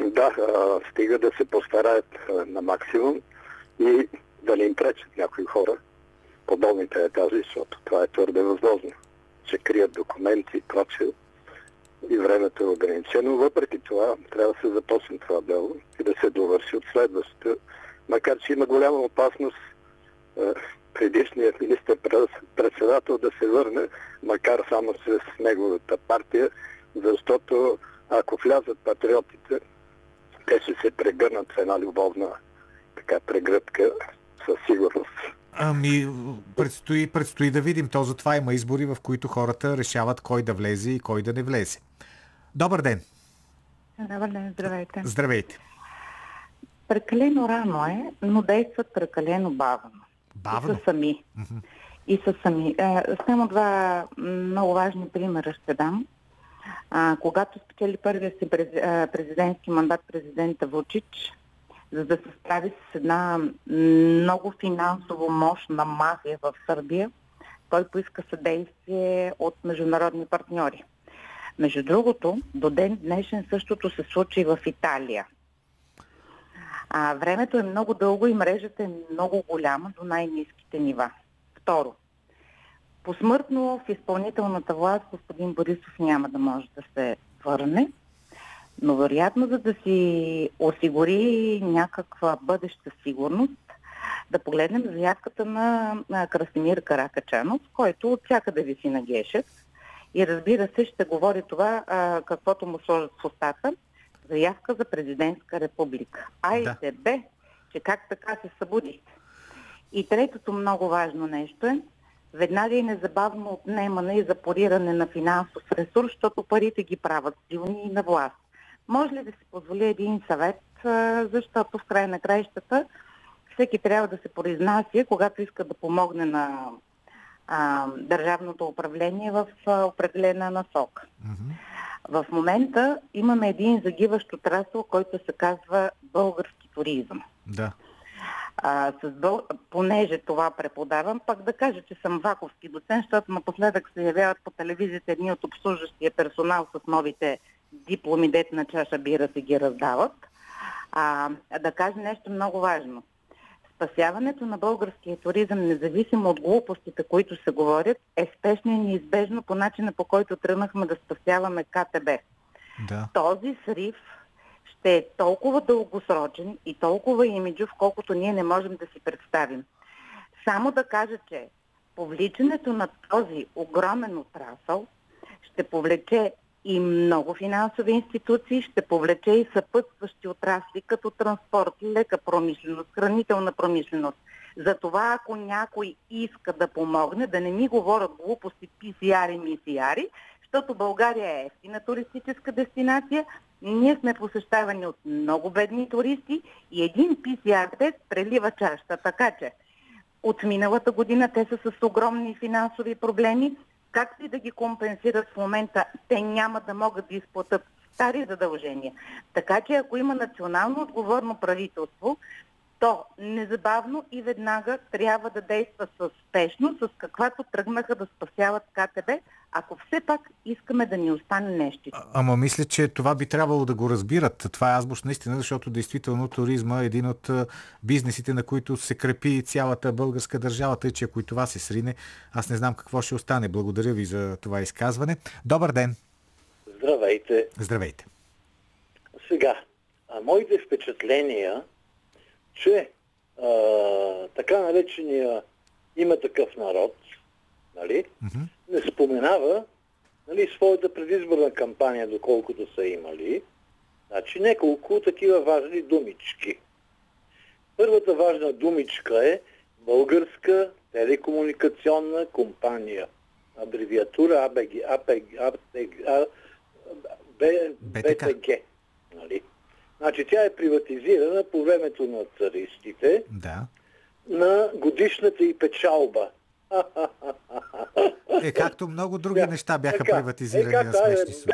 Да, стига да се постараят на максимум и да не им пречат някои хора по долните етажи, защото това е твърде възможно. Че крият документи прочее и времето е ограничено. Въпреки това трябва да се започне това дело и да се довърши от следващото. Макар, че има голяма опасност е, предишният министр-председател да се върне, макар само с неговата партия, защото ако влязат патриотите, те ще се прегърнат в една любовна така прегръдка със сигурност. Ами, предстои, предстои да видим. То затова има избори, в които хората решават кой да влезе и кой да не влезе. Добър ден! Добър ден, здравейте. Здравейте! Прекалено рано е, но действат прекалено бавно. И Бавно? са сами. И са сами. Е, само два много важни примера ще дам. А, когато спечели първия си президентски мандат президента Вучич, за да се справи с една много финансово мощна мафия в Сърбия, той поиска съдействие от международни партньори. Между другото, до ден днешен същото се случи и в Италия. А, времето е много дълго и мрежата е много голяма до най-низките нива. Второ, посмъртно в изпълнителната власт господин Борисов няма да може да се върне, но вероятно за да си осигури някаква бъдеща сигурност, да погледнем заявката на, на Красимир Каракачанов, който от всякъде виси на Гешев. И разбира се, ще говори това, а, каквото му сложат в устата. Заявка за президентска република. Айде бе, че как така се събудихте. И третото много важно нещо е веднага и незабавно отнемане и запориране на финансов ресурс, защото парите ги правят силни и на власт. Може ли да се позволи един съвет, а, защото в края на краищата всеки трябва да се произнася, когато иска да помогне на а, държавното управление в а, определена насока. Мгм. В момента имаме един загиващ отрасъл, който се казва български туризъм. Да. А, с бъл... Понеже това преподавам, пак да кажа, че съм ваковски доцент, защото напоследък се явяват по телевизията едни от обслужващия персонал с новите дипломи, дет на чаша бира се ги раздават. А, да кажа нещо много важно. Спасяването на българския туризъм, независимо от глупостите, които се говорят, е спешно и неизбежно по начина по който тръгнахме да спасяваме КТБ Да. този срив ще е толкова дългосрочен и толкова имиджов, колкото ние не можем да си представим. Само да кажа, че повличането на този огромен отрасъл ще повлече и много финансови институции, ще повлече и съпътстващи отрасли, като транспорт, лека промишленост, хранителна промишленост. Затова, ако някой иска да помогне, да не ми говорят глупости, писиари, мисиари, защото България е ефтина туристическа дестинация, ние сме посещавани от много бедни туристи и един PCR тест прелива чашата. Така че от миналата година те са с огромни финансови проблеми. Както и да ги компенсират в момента, те няма да могат да изплатят стари задължения. Така че ако има национално отговорно правителство, то незабавно и веднага трябва да действа с спешност, с каквато тръгнаха да спасяват КТБ, ако все пак искаме да ни остане нещо. А- Ама мисля, че това би трябвало да го разбират. Това е азбуч наистина, защото действително туризма е един от бизнесите, на които се крепи цялата българска държава, тъй че ако и това се срине, аз не знам какво ще остане. Благодаря ви за това изказване. Добър ден! Здравейте. Здравейте! Сега, а моите впечатления, че а, така наречения има такъв народ, нали, Мгм. не споменава нали, своята предизборна кампания, доколкото са имали. Значи няколко такива важни думички. Първата важна думичка е българска телекомуникационна компания. абревиатура АБГ, АПГ, АПГ. БТГ. Нали? Значи тя е приватизирана по времето на царистите Да. на годишната и печалба. Е, както много други Да, неща бяха така. приватизирани Е, на как, смешни суми.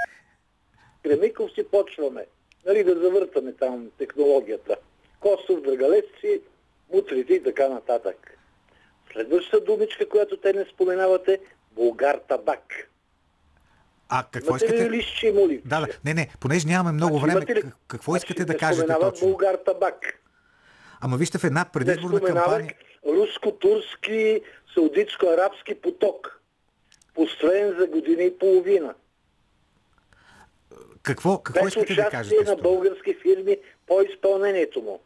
Кремиков си почваме. Нали, да завъртаме там технологията. Костов, драгалеци, мутрите и така нататък. Следващата думичка, която те не споменавате, булгар табак. А какво искате? молитве? Да, да. Не, не, понеже нямаме много Значи, време, ли- какво Значи, искате да кажете точно? булгар табак. Ама вижте в една предизборна кампания... руско-турски, саудитско-арабски поток. Построен за година и половина. Какво, какво Без искате да кажете? на български фирми по изпълнението му.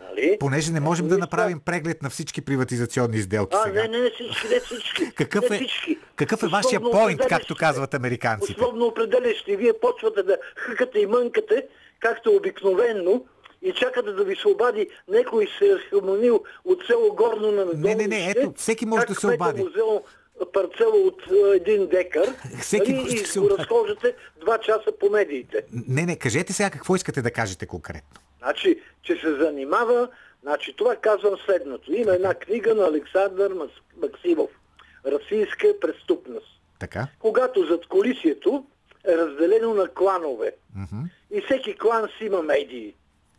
Нали? Понеже не можем да направим преглед на всички приватизационни сделки А, сега. не, не, не всички, не всички. Какъв не е, всички. какъв е Условно вашия поинт, както казват американците? Условно определящи. Вие почвате да хъкате и мънкате, както обикновенно, и чакате да ви се обади някой се е хармонил от село Горно на Не, не, не, ето, всеки може да се обади. Взел парцела от а, един декар Всеки нали, може да и се го разхождате два часа по медиите. Не, не, кажете сега какво искате да кажете конкретно. Значи, че се занимава, значи това казвам следното. Има една книга на Александър Максимов. Расийска престъпност. Така? Когато зад колисието е разделено на кланове. И всеки клан си има медии.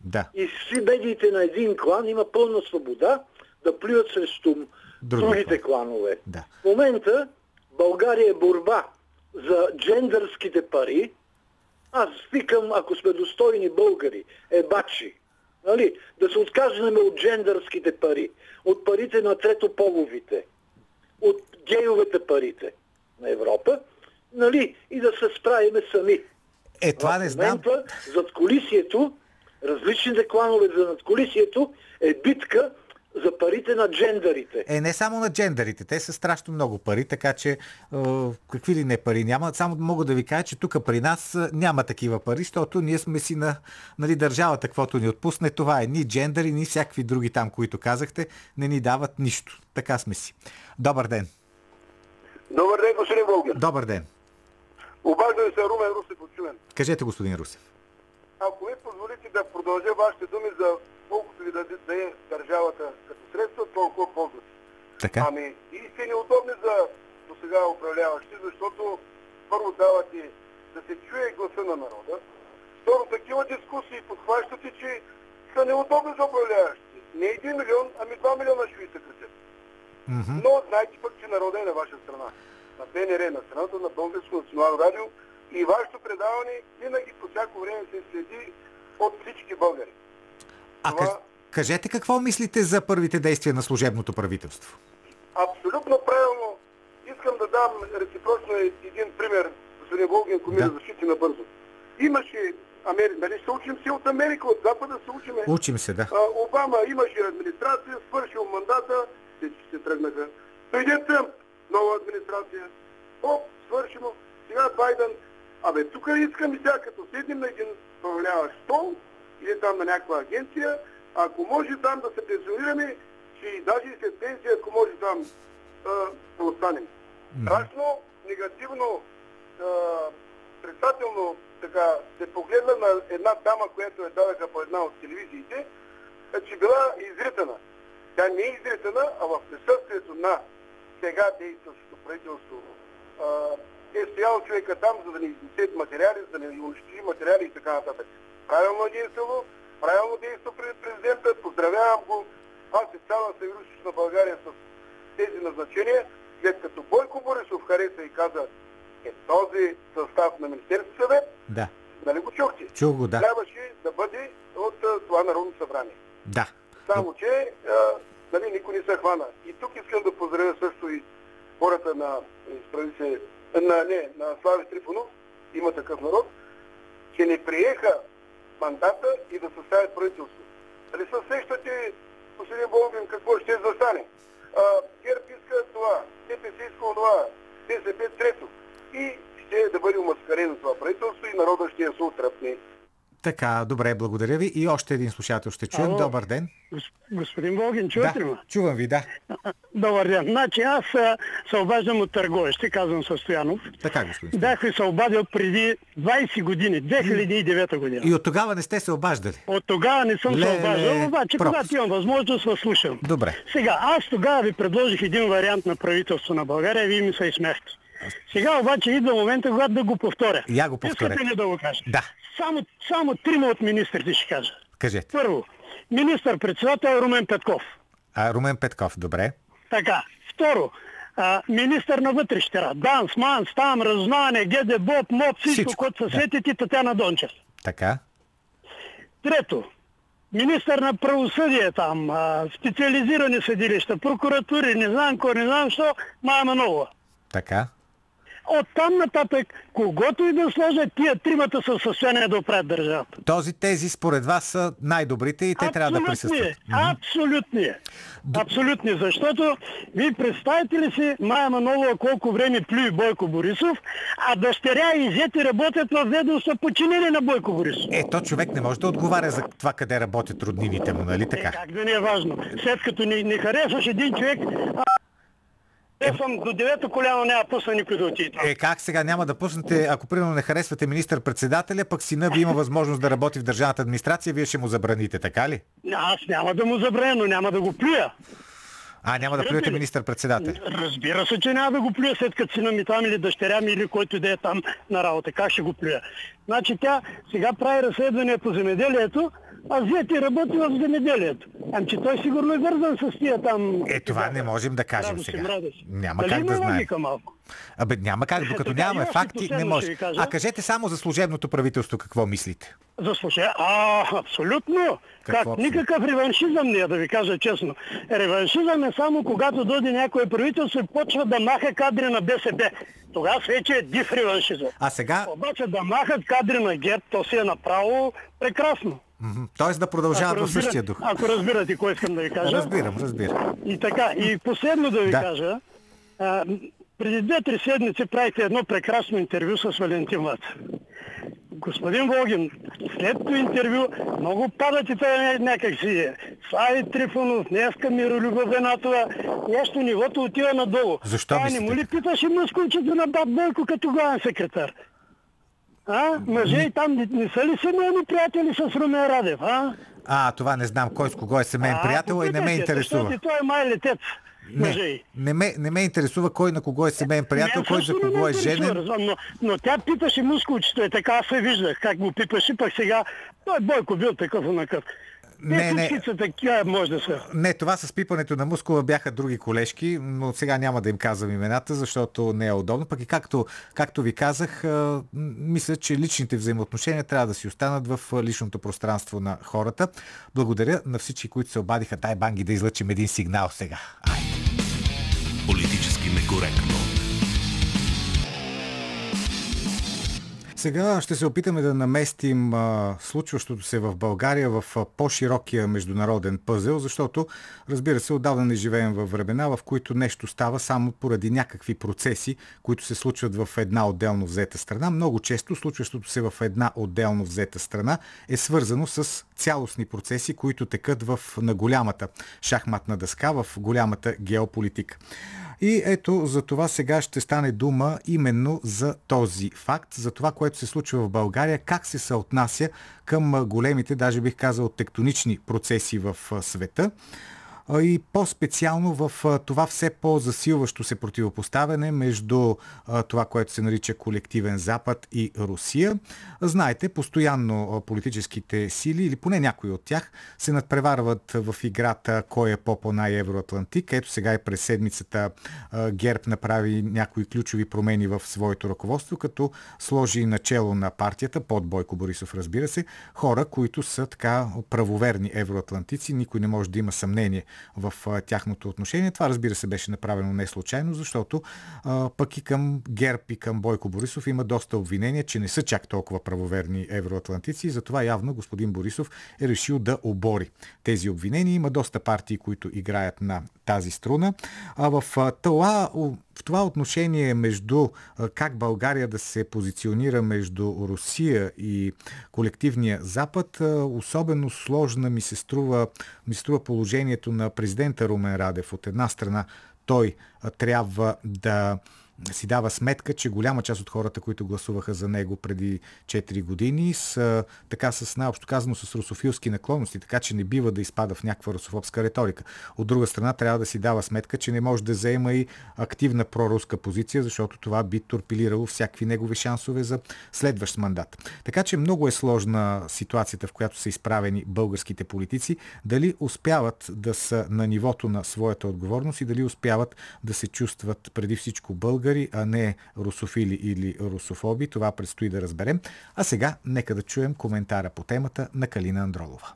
Да. И си медиите на един клан има пълна свобода да плюят срещу Други другите кланове. Да. В момента България е борба за джендърските пари. Аз викам, ако сме достойни българи, е бачи. Нали? Да се откажем от джендърските пари, от парите на третополовите, от гейовете парите на Европа, нали? и да се справиме сами. Е, това не знам. зад колисието, различните кланове за над колисието е битка за парите на джендърите. Е, не само на джендерите, те са страшно много пари, така че е, какви ли не пари няма. Само мога да ви кажа, че тук при нас е, няма такива пари, защото ние сме си на нали, държавата, каквото ни отпусне. Това е ни джендери, ни всякакви други там, които казахте, не ни дават нищо. Така сме си. Добър ден. Добър ден, господин Българ. Добър ден. Обаждам се Румен Русев от. Кажете, господин Русев. Ако да продължа вашите думи за колкото ви даде даде държавата като средства, толкова ползвате. Така? Ами, и сте неудобни за до сега управляващи, защото първо давате да се чуе гласа на народа. Второ, такива дискусии подхващате, че са неудобни за управляващи. Не един милион, ами два милиона ще ви съкратят. Мгм. Но знаете пък, че народа е на ваша страна. На БНР, на страната на Българско национално радио и вашето предаване винаги по всяко време се следи от всички българи. А това- каж- кажете какво мислите за първите действия на служебното правителство? Абсолютно правилно. Искам да дам реципрочно един пример, господин Волгин, ако ми Да. защити набързо. Имаше Америка, нали се учим си от Америка, от Запада се учиме. Учим се, да. А, Обама имаше администрация, свършил мандата, всички се тръгнаха. Дойде Тръмп, нова администрация. Оп, свършено. Сега Байден. Абе, тук искам и сега, като седнем на един управляващ стол или там на някаква агенция, ако може там да се пенсионираме, че и даже и след пенсия, ако може там а, да останем. Страшно, негативно, а, отрицателно така се погледна на една дама, която я дадаха по една от телевизиите, е, че била изритана. Тя не е изритана, а в присъствието на сега действащото правителство е стоял човека там, за да ни изнесе материали, за да ни унищожи материали и така нататък. Правилно е действало, правилно действа пред президента, поздравявам го. Аз и цяла Северо-Источна България с тези назначения, след като Бойко Борисов хареса и каза, е този състав на Министерски съвет, Да. нали го чухте? Чух го, да. Трябваше да бъде от а, това Народно събрание. Да. Само, че а, нали, никой не се хвана. И тук искам да поздравя също и хората на, изправи се, на, не, на Слави Трифонов, има такъв народ, че не приеха мандата и да съставят правителство. Дали се сещате, господин Болгин, какво ще застане? А, ГЕРБ иска това, ДПС иска това, БСП трето. И ще да бъде умаскарено това правителство и народа ще я се отръпне. Така, добре, благодаря ви. И още един слушател ще чуем. Ало. Добър ден. Гос- Господин Волгин, чувате ли Да, ме? чувам ви, да. Добър ден. Значи аз се обаждам от търговец, ще казвам Състоянов. Така, господин. Бях ви се обадил преди 20 години, 2009 година. И от тогава не сте се обаждали. От тогава не съм се Леле, обаждал, обаче пропуск. когато имам възможност, вас слушам. Добре. Сега, аз тогава ви предложих един вариант на правителство на България, вие ми се изсмяхте. Сега обаче идва момента, когато да го повторя. Я го повторете. Искате ли да го кажа? Да. Само, само трима от министрите ще кажа. Кажете. Първо, министър-председател Румен Петков. А, Румен Петков, добре. Така. Второ, а, министър на вътрешните работи. Данс, Манс, там, разузнаване, ГД, БОП, МОП, всичко, Всичко, което се да. сетите, Татяна Дончев. Така. Трето, министър на правосъдие там, а, специализирани съдилища, прокуратури, не знам кой, не знам що, Майя Манова. Така. От там нататък, когото и да сложат, тия тримата са в състояние да оправят държавата. Този тези според вас са най-добрите и те трябва да присъстват. Абсолютни. Абсолютни. Защото вие представите ли си Майя Манолова колко време плюи Бойко Борисов, а дъщеря и зети работят в ведомства подчинени на Бойко Борисов. Е, то човек не може да отговаря за това къде работят роднините му, нали Е, така? как да не е важно? След като не, не харесваш един човек, а, харесвам до девето коляно няма пусна никой да отиде там. Е, как сега няма да пуснете, ако примерно не харесвате министър-председателя, пък сина ви има възможност да работи в държавната администрация, вие ще му забраните, така ли? Аз няма да му забравя, но няма да го плюя. А, няма да плюете министър-председател. Разбира се, че няма да го плюя след като сина ми там или дъщеря ми или който да е там на работа. Как ще го плюя? Значи тя сега прави разследване по земеделието, а Зети работи в земеделието. Ами че той сигурно е вързан с тия там... Е, това не можем да кажем Радост и сега. младост. Няма Дали как да знаем. малко? Абе, няма как, докато Така, нямаме и факти, не може. А кажете само за служебното правителство какво мислите. Заслужа. А, абсолютно. Какво как? Никакъв реваншизъм не е, да ви кажа честно. Реваншизъм е само когато дойде някое правителство и почва да маха кадри на БСП. Тогава вече е див реваншизъм. А сега, Обаче да махат кадри на ГЕРБ, то си е направо прекрасно. т.е. да продължават в разбира- същия дух. Ако разбирате кой искам да ви кажа. Разбирам, разбирам. И така, и последно да ви Да. кажа, а, преди две-три седмици правихте едно прекрасно интервю с Валентин Вацев. Господин Волгин, след това интервю много падате те някак си. Слави Трифонов, днеска Миролюба Венатова, нещо нивото отива надолу. Защо а, не мислите му ли питаше мъскулчето на баб Бойко като главен секретар? А, мъже и там не, не са ли семейни приятели с Румен Радев, а? А, това не знам кой с кого е семейен А, приятел и не ме интересува. Защото той е май летец. Не, не, ме, не ме интересува кой на кого е семейен приятел, Мен кой за не кого е женен. Но, но тя питаше мускулчето, е така аз се виждах, как го пипаше, пък сега той Бойко бил такъв онакъв. Не, не. са такива, може да са. Не, това с пипането на мускула бяха други колежки, но сега няма да им казвам имената, защото не е удобно. Пък и както, както ви казах, мисля, че личните взаимоотношения трябва да си останат в личното пространство на хората. Благодаря на всички, които се обадиха. Дай банги да излъчим един сигнал сега. Ай. Политически некоректно. Сега ще се опитаме да наместим а, случващото се в България в а, по-широкия международен пъзел, защото, разбира се, отдавна не живеем във времена, в които нещо става само поради някакви процеси, които се случват в една отделно взета страна. Много често случващото се в една отделно взета страна е свързано с цялостни процеси, които текат в, на голямата шахматна дъска, в голямата геополитика. И ето за това сега ще стане дума именно за този факт, за това, което се случва в България, как се съотнася към големите, даже бих казал, тектонични процеси в света и по-специално в това все по-засилващо се противопоставяне между това, което се нарича колективен Запад и Русия. Знаете, постоянно политическите сили, или поне някои от тях, се надпреварват в играта кой е по-по най-евроатлантик. Ето сега и през седмицата ГЕРБ направи някои ключови промени в своето ръководство, като сложи начало на партията, под Бойко Борисов разбира се, хора, които са така правоверни евроатлантици. Никой не може да има съмнение в тяхното отношение. Това разбира се беше направено не случайно, защото а, пък и към ГЕРБ и към Бойко Борисов има доста обвинения, че не са чак толкова правоверни евроатлантици и затова явно господин Борисов е решил да обори тези обвинения. Има доста партии, които играят на тази струна. А в а, това о, в това отношение между как България да се позиционира между Русия и колективния Запад, особено сложна ми се струва, ми се струва положението на президента Румен Радев. От една страна той трябва да си дава сметка, че голяма част от хората, които гласуваха за него преди 4 години, са така с най-общо казано с русофилски наклонности, така че не бива да изпада в някаква русофобска риторика. От друга страна, трябва да си дава сметка, че не може да заема и активна проруска позиция, защото това би торпилирало всякакви негови шансове за следващ мандат. Така че много е сложна ситуацията, в която са изправени българските политици, дали успяват да са на нивото на своята отговорност и дали успяват да се чувстват преди всичко българи българи, а не русофили или русофоби. Това предстои да разберем. А сега нека да чуем коментара по темата на Калина Андролова.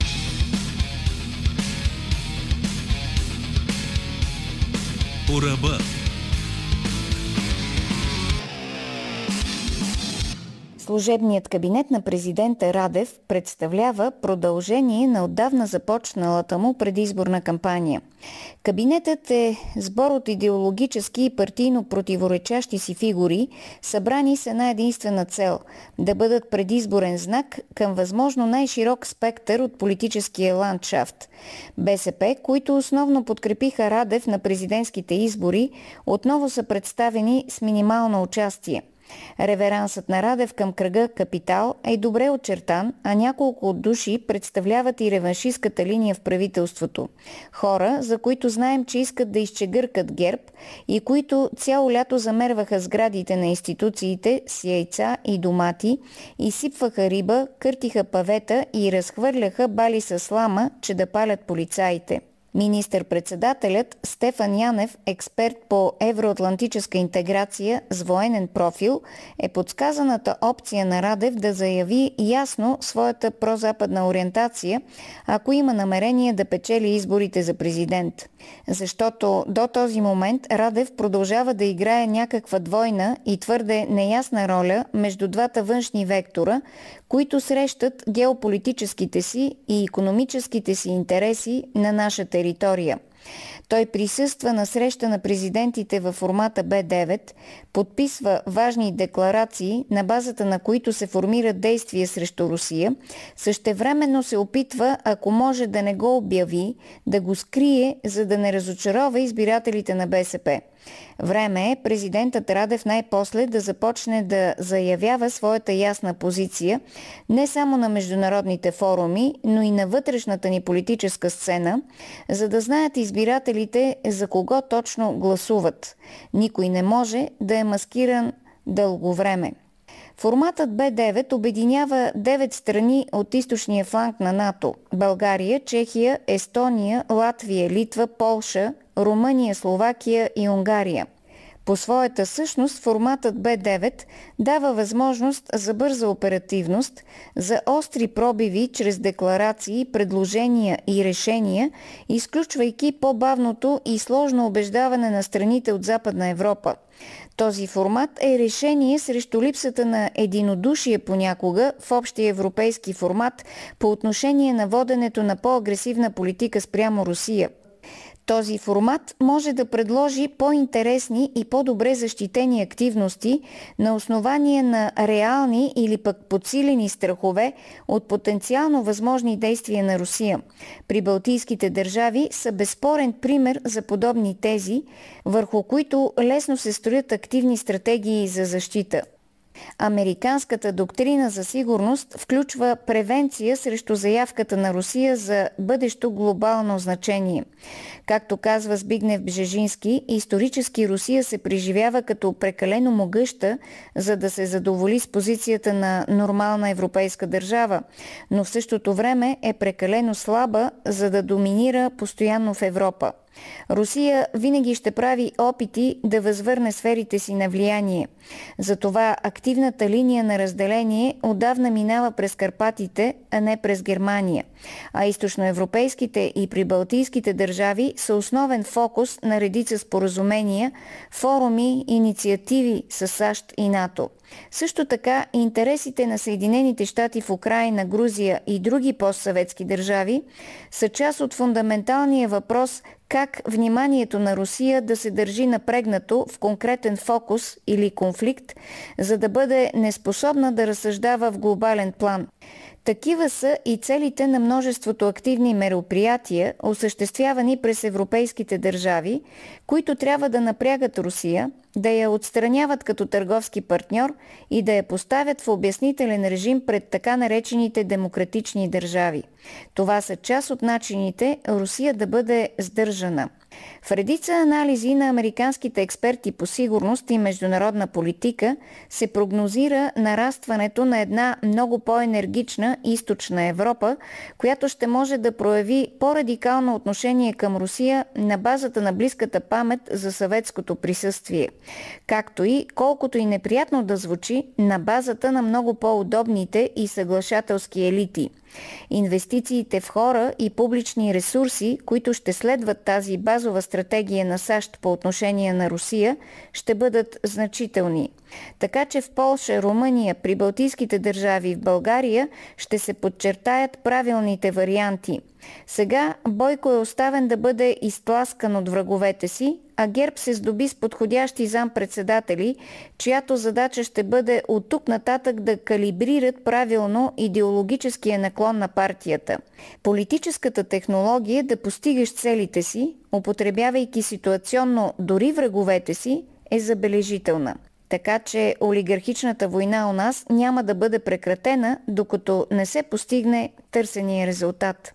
По ръба. Служебният кабинет на президента Радев представлява продължение на отдавна започналата му предизборна кампания. Кабинетът е сбор от идеологически и партийно противоречащи си фигури, събрани с една единствена цел – да бъдат предизборен знак към възможно най-широк спектър от политическия ландшафт. БСП, които основно подкрепиха Радев на президентските избори, отново са представени с минимално участие – Реверансът на Радев към кръга Капитал е добре очертан, а няколко от души представляват и реваншистката линия в правителството. Хора, за които знаем, че искат да изчегъркат герб и които цяло лято замерваха сградите на институциите с яйца и домати, изсипваха риба, къртиха павета и разхвърляха бали с слама, че да палят полицаите. Министър-председателят Стефан Янев, експерт по евроатлантическа интеграция с военен профил, е подсказаната опция на Радев да заяви ясно своята прозападна ориентация, ако има намерение да печели изборите за президент. Защото до този момент Радев продължава да играе някаква двойна и твърде неясна роля между двата външни вектора, които срещат геополитическите си и економическите си интереси на наша територия. Той присъства на среща на президентите във формата Б9, подписва важни декларации, на базата на които се формират действия срещу Русия, същевременно се опитва, ако може да не го обяви, да го скрие, за да не разочарова избирателите на БСП. Време е президентът Радев най-после да започне да заявява своята ясна позиция не само на международните форуми, но и на вътрешната ни политическа сцена, за да знаят избирателите за кого точно гласуват. Никой не може да е маскиран дълго време. Форматът Б9 обединява 9 страни от източния фланг на НАТО – България, Чехия, Естония, Латвия, Литва, Полша, Румъния, Словакия и Унгария. По своята същност форматът Б9 дава възможност за бърза оперативност, за остри пробиви чрез декларации, предложения и решения, изключвайки по-бавното и сложно убеждаване на страните от Западна Европа. Този формат е решение срещу липсата на единодушие понякога в общия европейски формат по отношение на воденето на по-агресивна политика спрямо Русия – този формат може да предложи по-интересни и по-добре защитени активности на основание на реални или пък подсилени страхове от потенциално възможни действия на Русия. При Балтийските държави са безспорен пример за подобни тези, върху които лесно се строят активни стратегии за защита – Американската доктрина за сигурност включва превенция срещу заявката на Русия за бъдещо глобално значение. Както казва Збигнев Бжежински, исторически Русия се преживява като прекалено могъща, за да се задоволи с позицията на нормална европейска държава, но в същото време е прекалено слаба, за да доминира постоянно в Европа. Русия винаги ще прави опити да възвърне сферите си на влияние. Затова активната линия на разделение отдавна минава през Карпатите, а не през Германия. А източноевропейските и прибалтийските държави са основен фокус на редица споразумения, форуми, инициативи с САЩ и НАТО. Също така интересите на Съединените щати в Украина, Грузия и други постсъветски държави са част от фундаменталния въпрос как вниманието на Русия да се държи напрегнато в конкретен фокус или конфликт, за да бъде неспособна да разсъждава в глобален план. Такива са и целите на множеството активни мероприятия, осъществявани през европейските държави, които трябва да напрягат Русия, да я отстраняват като търговски партньор и да я поставят в обяснителен режим пред така наречените демократични държави. Това са част от начините Русия да бъде сдържана – в редица анализи на американските експерти по сигурност и международна политика се прогнозира нарастването на една много по-енергична източна Европа, която ще може да прояви по-радикално отношение към Русия на базата на близката памет за съветското присъствие, както и, колкото и неприятно да звучи, на базата на много по-удобните и съглашателски елити – Инвестициите в хора и публични ресурси, които ще следват тази базова стратегия на САЩ по отношение на Русия, ще бъдат значителни. Така че в Полша, Румъния, при Балтийските държави и в България ще се подчертаят правилните варианти – сега Бойко е оставен да бъде изтласкан от враговете си, а ГЕРБ се здоби с подходящи зампредседатели, чиято задача ще бъде от тук нататък да калибрират правилно идеологическия наклон на партията. Политическата технология да постигаш целите си, употребявайки ситуационно дори враговете си, е забележителна. Така че олигархичната война у нас няма да бъде прекратена, докато не се постигне търсения резултат.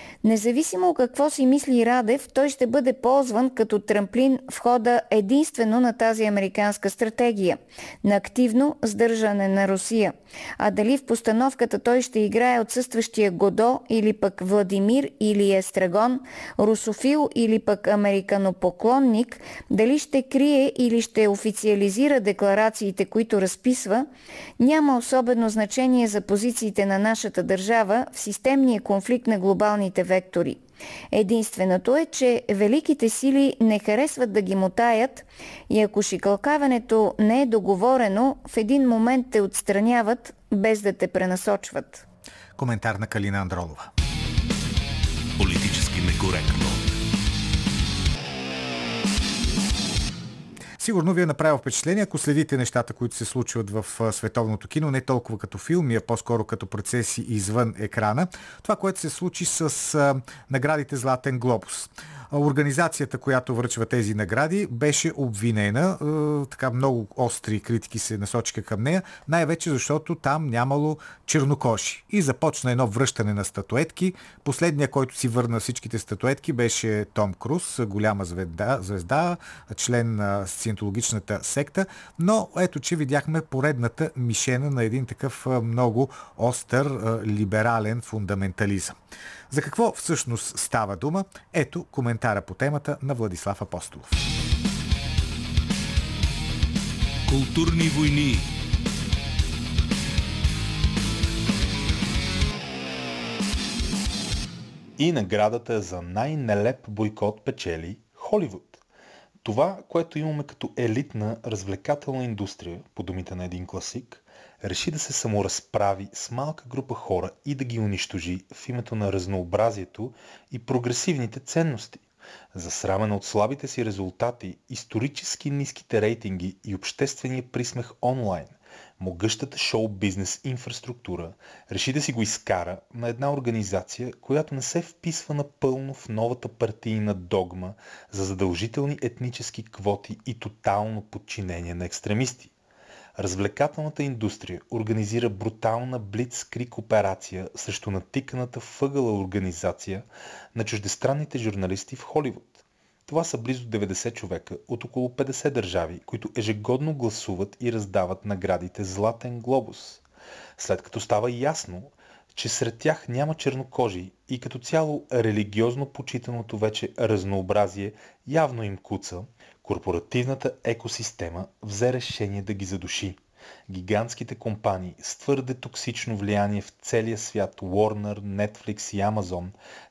Независимо какво си мисли Радев, той ще бъде ползван като трамплин в хода единствено на тази американска стратегия на активно сдържане на Русия. А дали в постановката той ще играе отсъстващия Годо или пък Владимир или Естрагон, русофил или пък американопоклонник, дали ще крие или ще официализира декларациите, които разписва, няма особено значение за позициите на нашата държава в системния конфликт на глобалните вектори. Единственото е, че великите сили не харесват да ги мотаят и ако шикалкаването не е договорено, в един момент те отстраняват, без да те пренасочват. Коментар на Калина Андролова. Политически некоректно. Сигурно ви е направил впечатление, ако следите нещата, които се случват в световното кино, не толкова като филми, а по-скоро като процеси извън екрана. Това, което се случи с наградите Златен глобус. Организацията, която връчва тези награди, беше обвинена. Е, така много остри критики се насочиха към нея, най-вече защото там нямало чернокоши. И започна едно връщане на статуетки. Последния, който си върна всичките статуетки, беше Том Круз, голяма звезда, звезда член на сциентологичната секта. Но ето, че видяхме поредната мишена на един такъв много остър либерален фундаментализъм. За какво всъщност става дума? Ето коментара по темата на Владислав Апостолов. Културни войни И наградата за най-нелеп бойкот печели Холивуд. Това, което имаме като елитна развлекателна индустрия, по думите на един класик, реши да се саморазправи с малка група хора и да ги унищожи в името на разнообразието и прогресивните ценности. Засрамена от слабите си резултати, исторически ниските рейтинги и обществения присмех онлайн, могъщата шоу-бизнес инфраструктура реши да си го изкара на една организация, която не се вписва напълно в новата партийна догма за задължителни етнически квоти и тотално подчинение на екстремисти. Развлекателната индустрия организира брутална блицкрик операция срещу натиканата въгъла организация на чуждестранните журналисти в Холивуд. Това са близо 90 човека от около 50 държави, които ежегодно гласуват и раздават наградите Златен глобус. След като става ясно, че сред тях няма чернокожи и като цяло религиозно почитаното вече разнообразие явно им куца, Корпоративната екосистема взе решение да ги задуши. Гигантските компании с твърде токсично влияние в целия свят Warner, Netflix и Amazon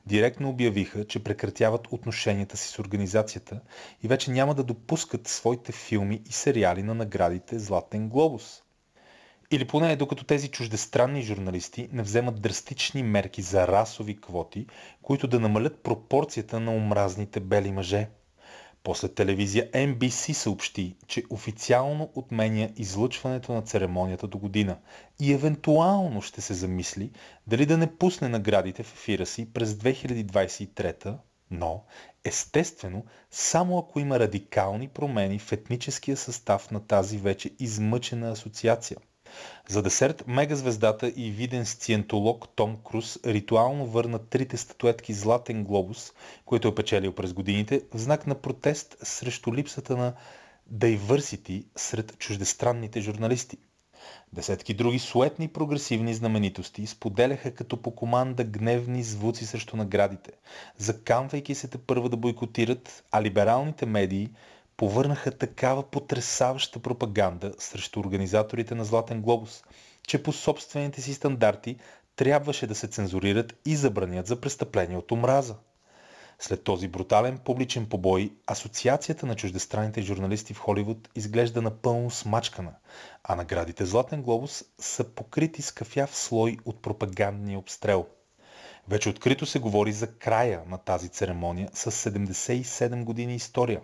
директно обявиха, че прекратяват отношенията си с организацията и вече няма да допускат своите филми и сериали на наградите Златен глобус. Или поне докато тези чуждестранни журналисти не вземат драстични мерки за расови квоти, които да намалят пропорцията на омразните бели мъже. После телевизия NBC съобщи, че официално отменя излъчването на церемонията до година и евентуално ще се замисли дали да не пусне наградите в ефира си през 2023, но естествено само ако има радикални промени в етническия състав на тази вече измъчена асоциация – за десерт мегазвездата и виден сциентолог Том Круз ритуално върна трите статуетки Златен глобус, които е печелил през годините, в знак на протест срещу липсата на diversity сред чуждестранните журналисти. Десетки други суетни прогресивни знаменитости споделяха като по команда гневни звуци срещу наградите, закамвайки се те първа да бойкотират, а либералните медии повърнаха такава потрясаваща пропаганда срещу организаторите на Златен глобус, че по собствените си стандарти трябваше да се цензурират и забранят за престъпления от омраза. След този брутален публичен побой, Асоциацията на чуждестранните журналисти в Холивуд изглежда напълно смачкана, а наградите Златен глобус са покрити с кафяв слой от пропагандния обстрел – вече открито се говори за края на тази церемония с 77 години история,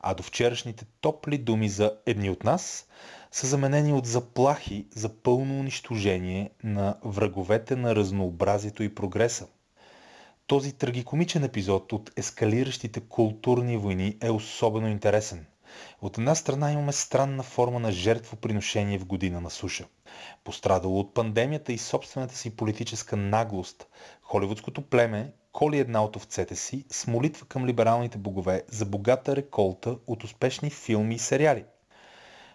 а до вчерашните топли думи за едни от нас са заменени от заплахи за пълно унищожение на враговете на разнообразието и прогреса. Този трагикомичен епизод от ескалиращите културни войни е особено интересен. От една страна имаме странна форма на жертвоприношение в година на суша. Пострадало от пандемията и собствената си политическа наглост, холивудското племе коли една от овцете си с молитва към либералните богове за богата реколта от успешни филми и сериали.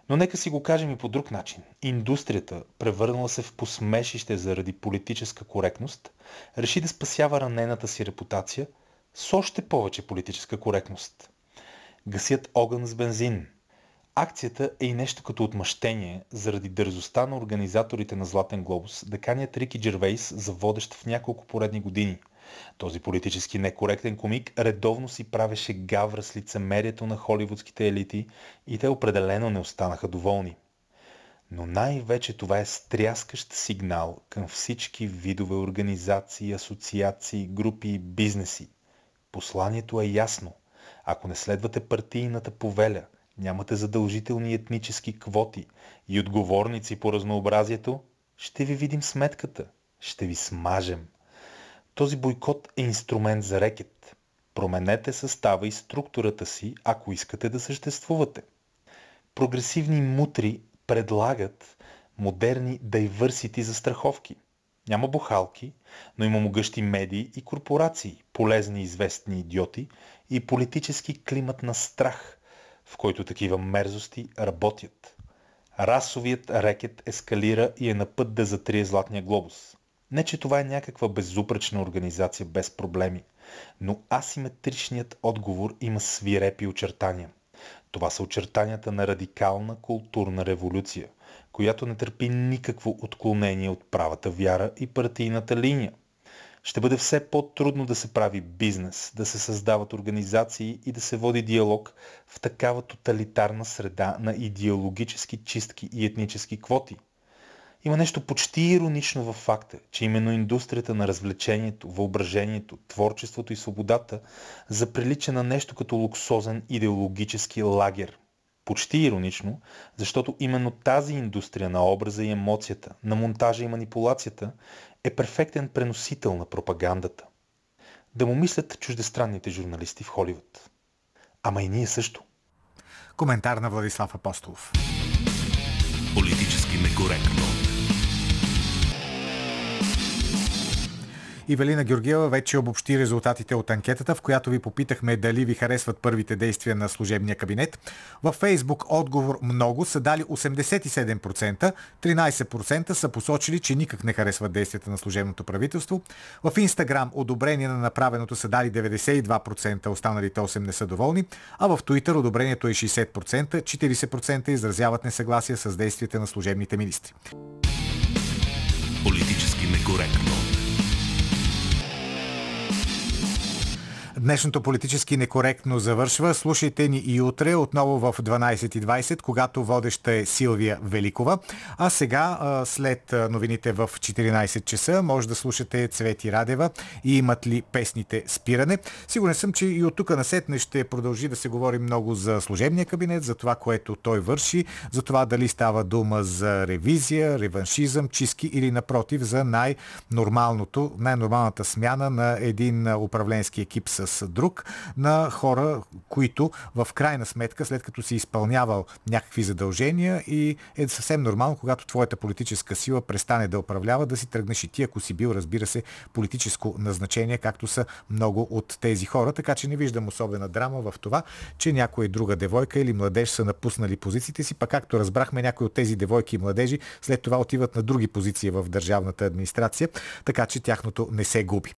Но нека си го кажем и по друг начин. Индустрията, превърнала се в посмешище заради политическа коректност, реши да спасява ранената си репутация с още повече политическа коректност – гасят огън с бензин. Акцията е и нещо като отмъщение заради дързостта на организаторите на Златен глобус да канят Рики Джервейс за водещ в няколко поредни години. Този политически некоректен комик редовно си правеше гавра с лицемерието на холивудските елити и те определено не останаха доволни. Но най-вече това е стряскащ сигнал към всички видове организации, асоциации, групи и бизнеси. Посланието е ясно – ако не следвате партийната повеля, нямате задължителни етнически квоти и отговорници по разнообразието, ще ви видим сметката. Ще ви смажем. Този бойкот е инструмент за рекет. Променете състава и структурата си, ако искате да съществувате. Прогресивни мутри предлагат модерни дайвърсити за страховки. Няма бухалки, но има могъщи медии и корпорации, полезни известни идиоти и политически климат на страх, в който такива мерзости работят. Расовият рекет ескалира и е на път да затрие Златния глобус. Не, че това е някаква безупречна организация без проблеми, но асиметричният отговор има свирепи очертания. Това са очертанията на радикална културна революция, която не търпи никакво отклонение от правата вяра и партийната линия. Ще бъде все по-трудно да се прави бизнес, да се създават организации и да се води диалог в такава тоталитарна среда на идеологически чистки и етнически квоти. Има нещо почти иронично във факта, че именно индустрията на развлечението, въображението, творчеството и свободата заприлича на нещо като луксозен идеологически лагер – почти иронично, защото именно тази индустрия на образа и емоцията, на монтажа и манипулацията е перфектен преносител на пропагандата. Да му мислят чуждестранните журналисти в Холивуд. Ама и ние също. Коментар на Владислав Апостолов. Политически некоректно. Ивелина Георгиева вече обобщи резултатите от анкетата, в която ви попитахме дали ви харесват първите действия на служебния кабинет. Във Фейсбук отговор много са дали 87%, 13% са посочили, че никак не харесват действията на служебното правителство. В Инстаграм одобрение на направеното са дали 92%, останалите 8% не са доволни, а в Туитър одобрението е 60%, 40% изразяват несъгласие с действията на служебните министри. Политически некоректно. Днешното политически некоректно завършва. Слушайте ни и утре, отново в 12.20, когато водеща е Силвия Великова. А сега, след новините в 14 часа, може да слушате Цвети Радева и имат ли песните спиране. Сигурен съм, че и от тук насетне ще продължи да се говори много за служебния кабинет, за това, което той върши, за това дали става дума за ревизия, реваншизъм, чистки или напротив за най-нормалното, най-нормалната смяна на един управленски екип с друг, на хора, които в крайна сметка, след като си изпълнявал някакви задължения и е съвсем нормално, когато твоята политическа сила престане да управлява, да си тръгнеш и ти, ако си бил, разбира се, политическо назначение, както са много от тези хора. Така че не виждам особена драма в това, че някоя друга девойка или младеж са напуснали позициите си, пък както разбрахме, някои от тези девойки и младежи след това отиват на други позиции в държавната администрация, така че тяхното не се губи.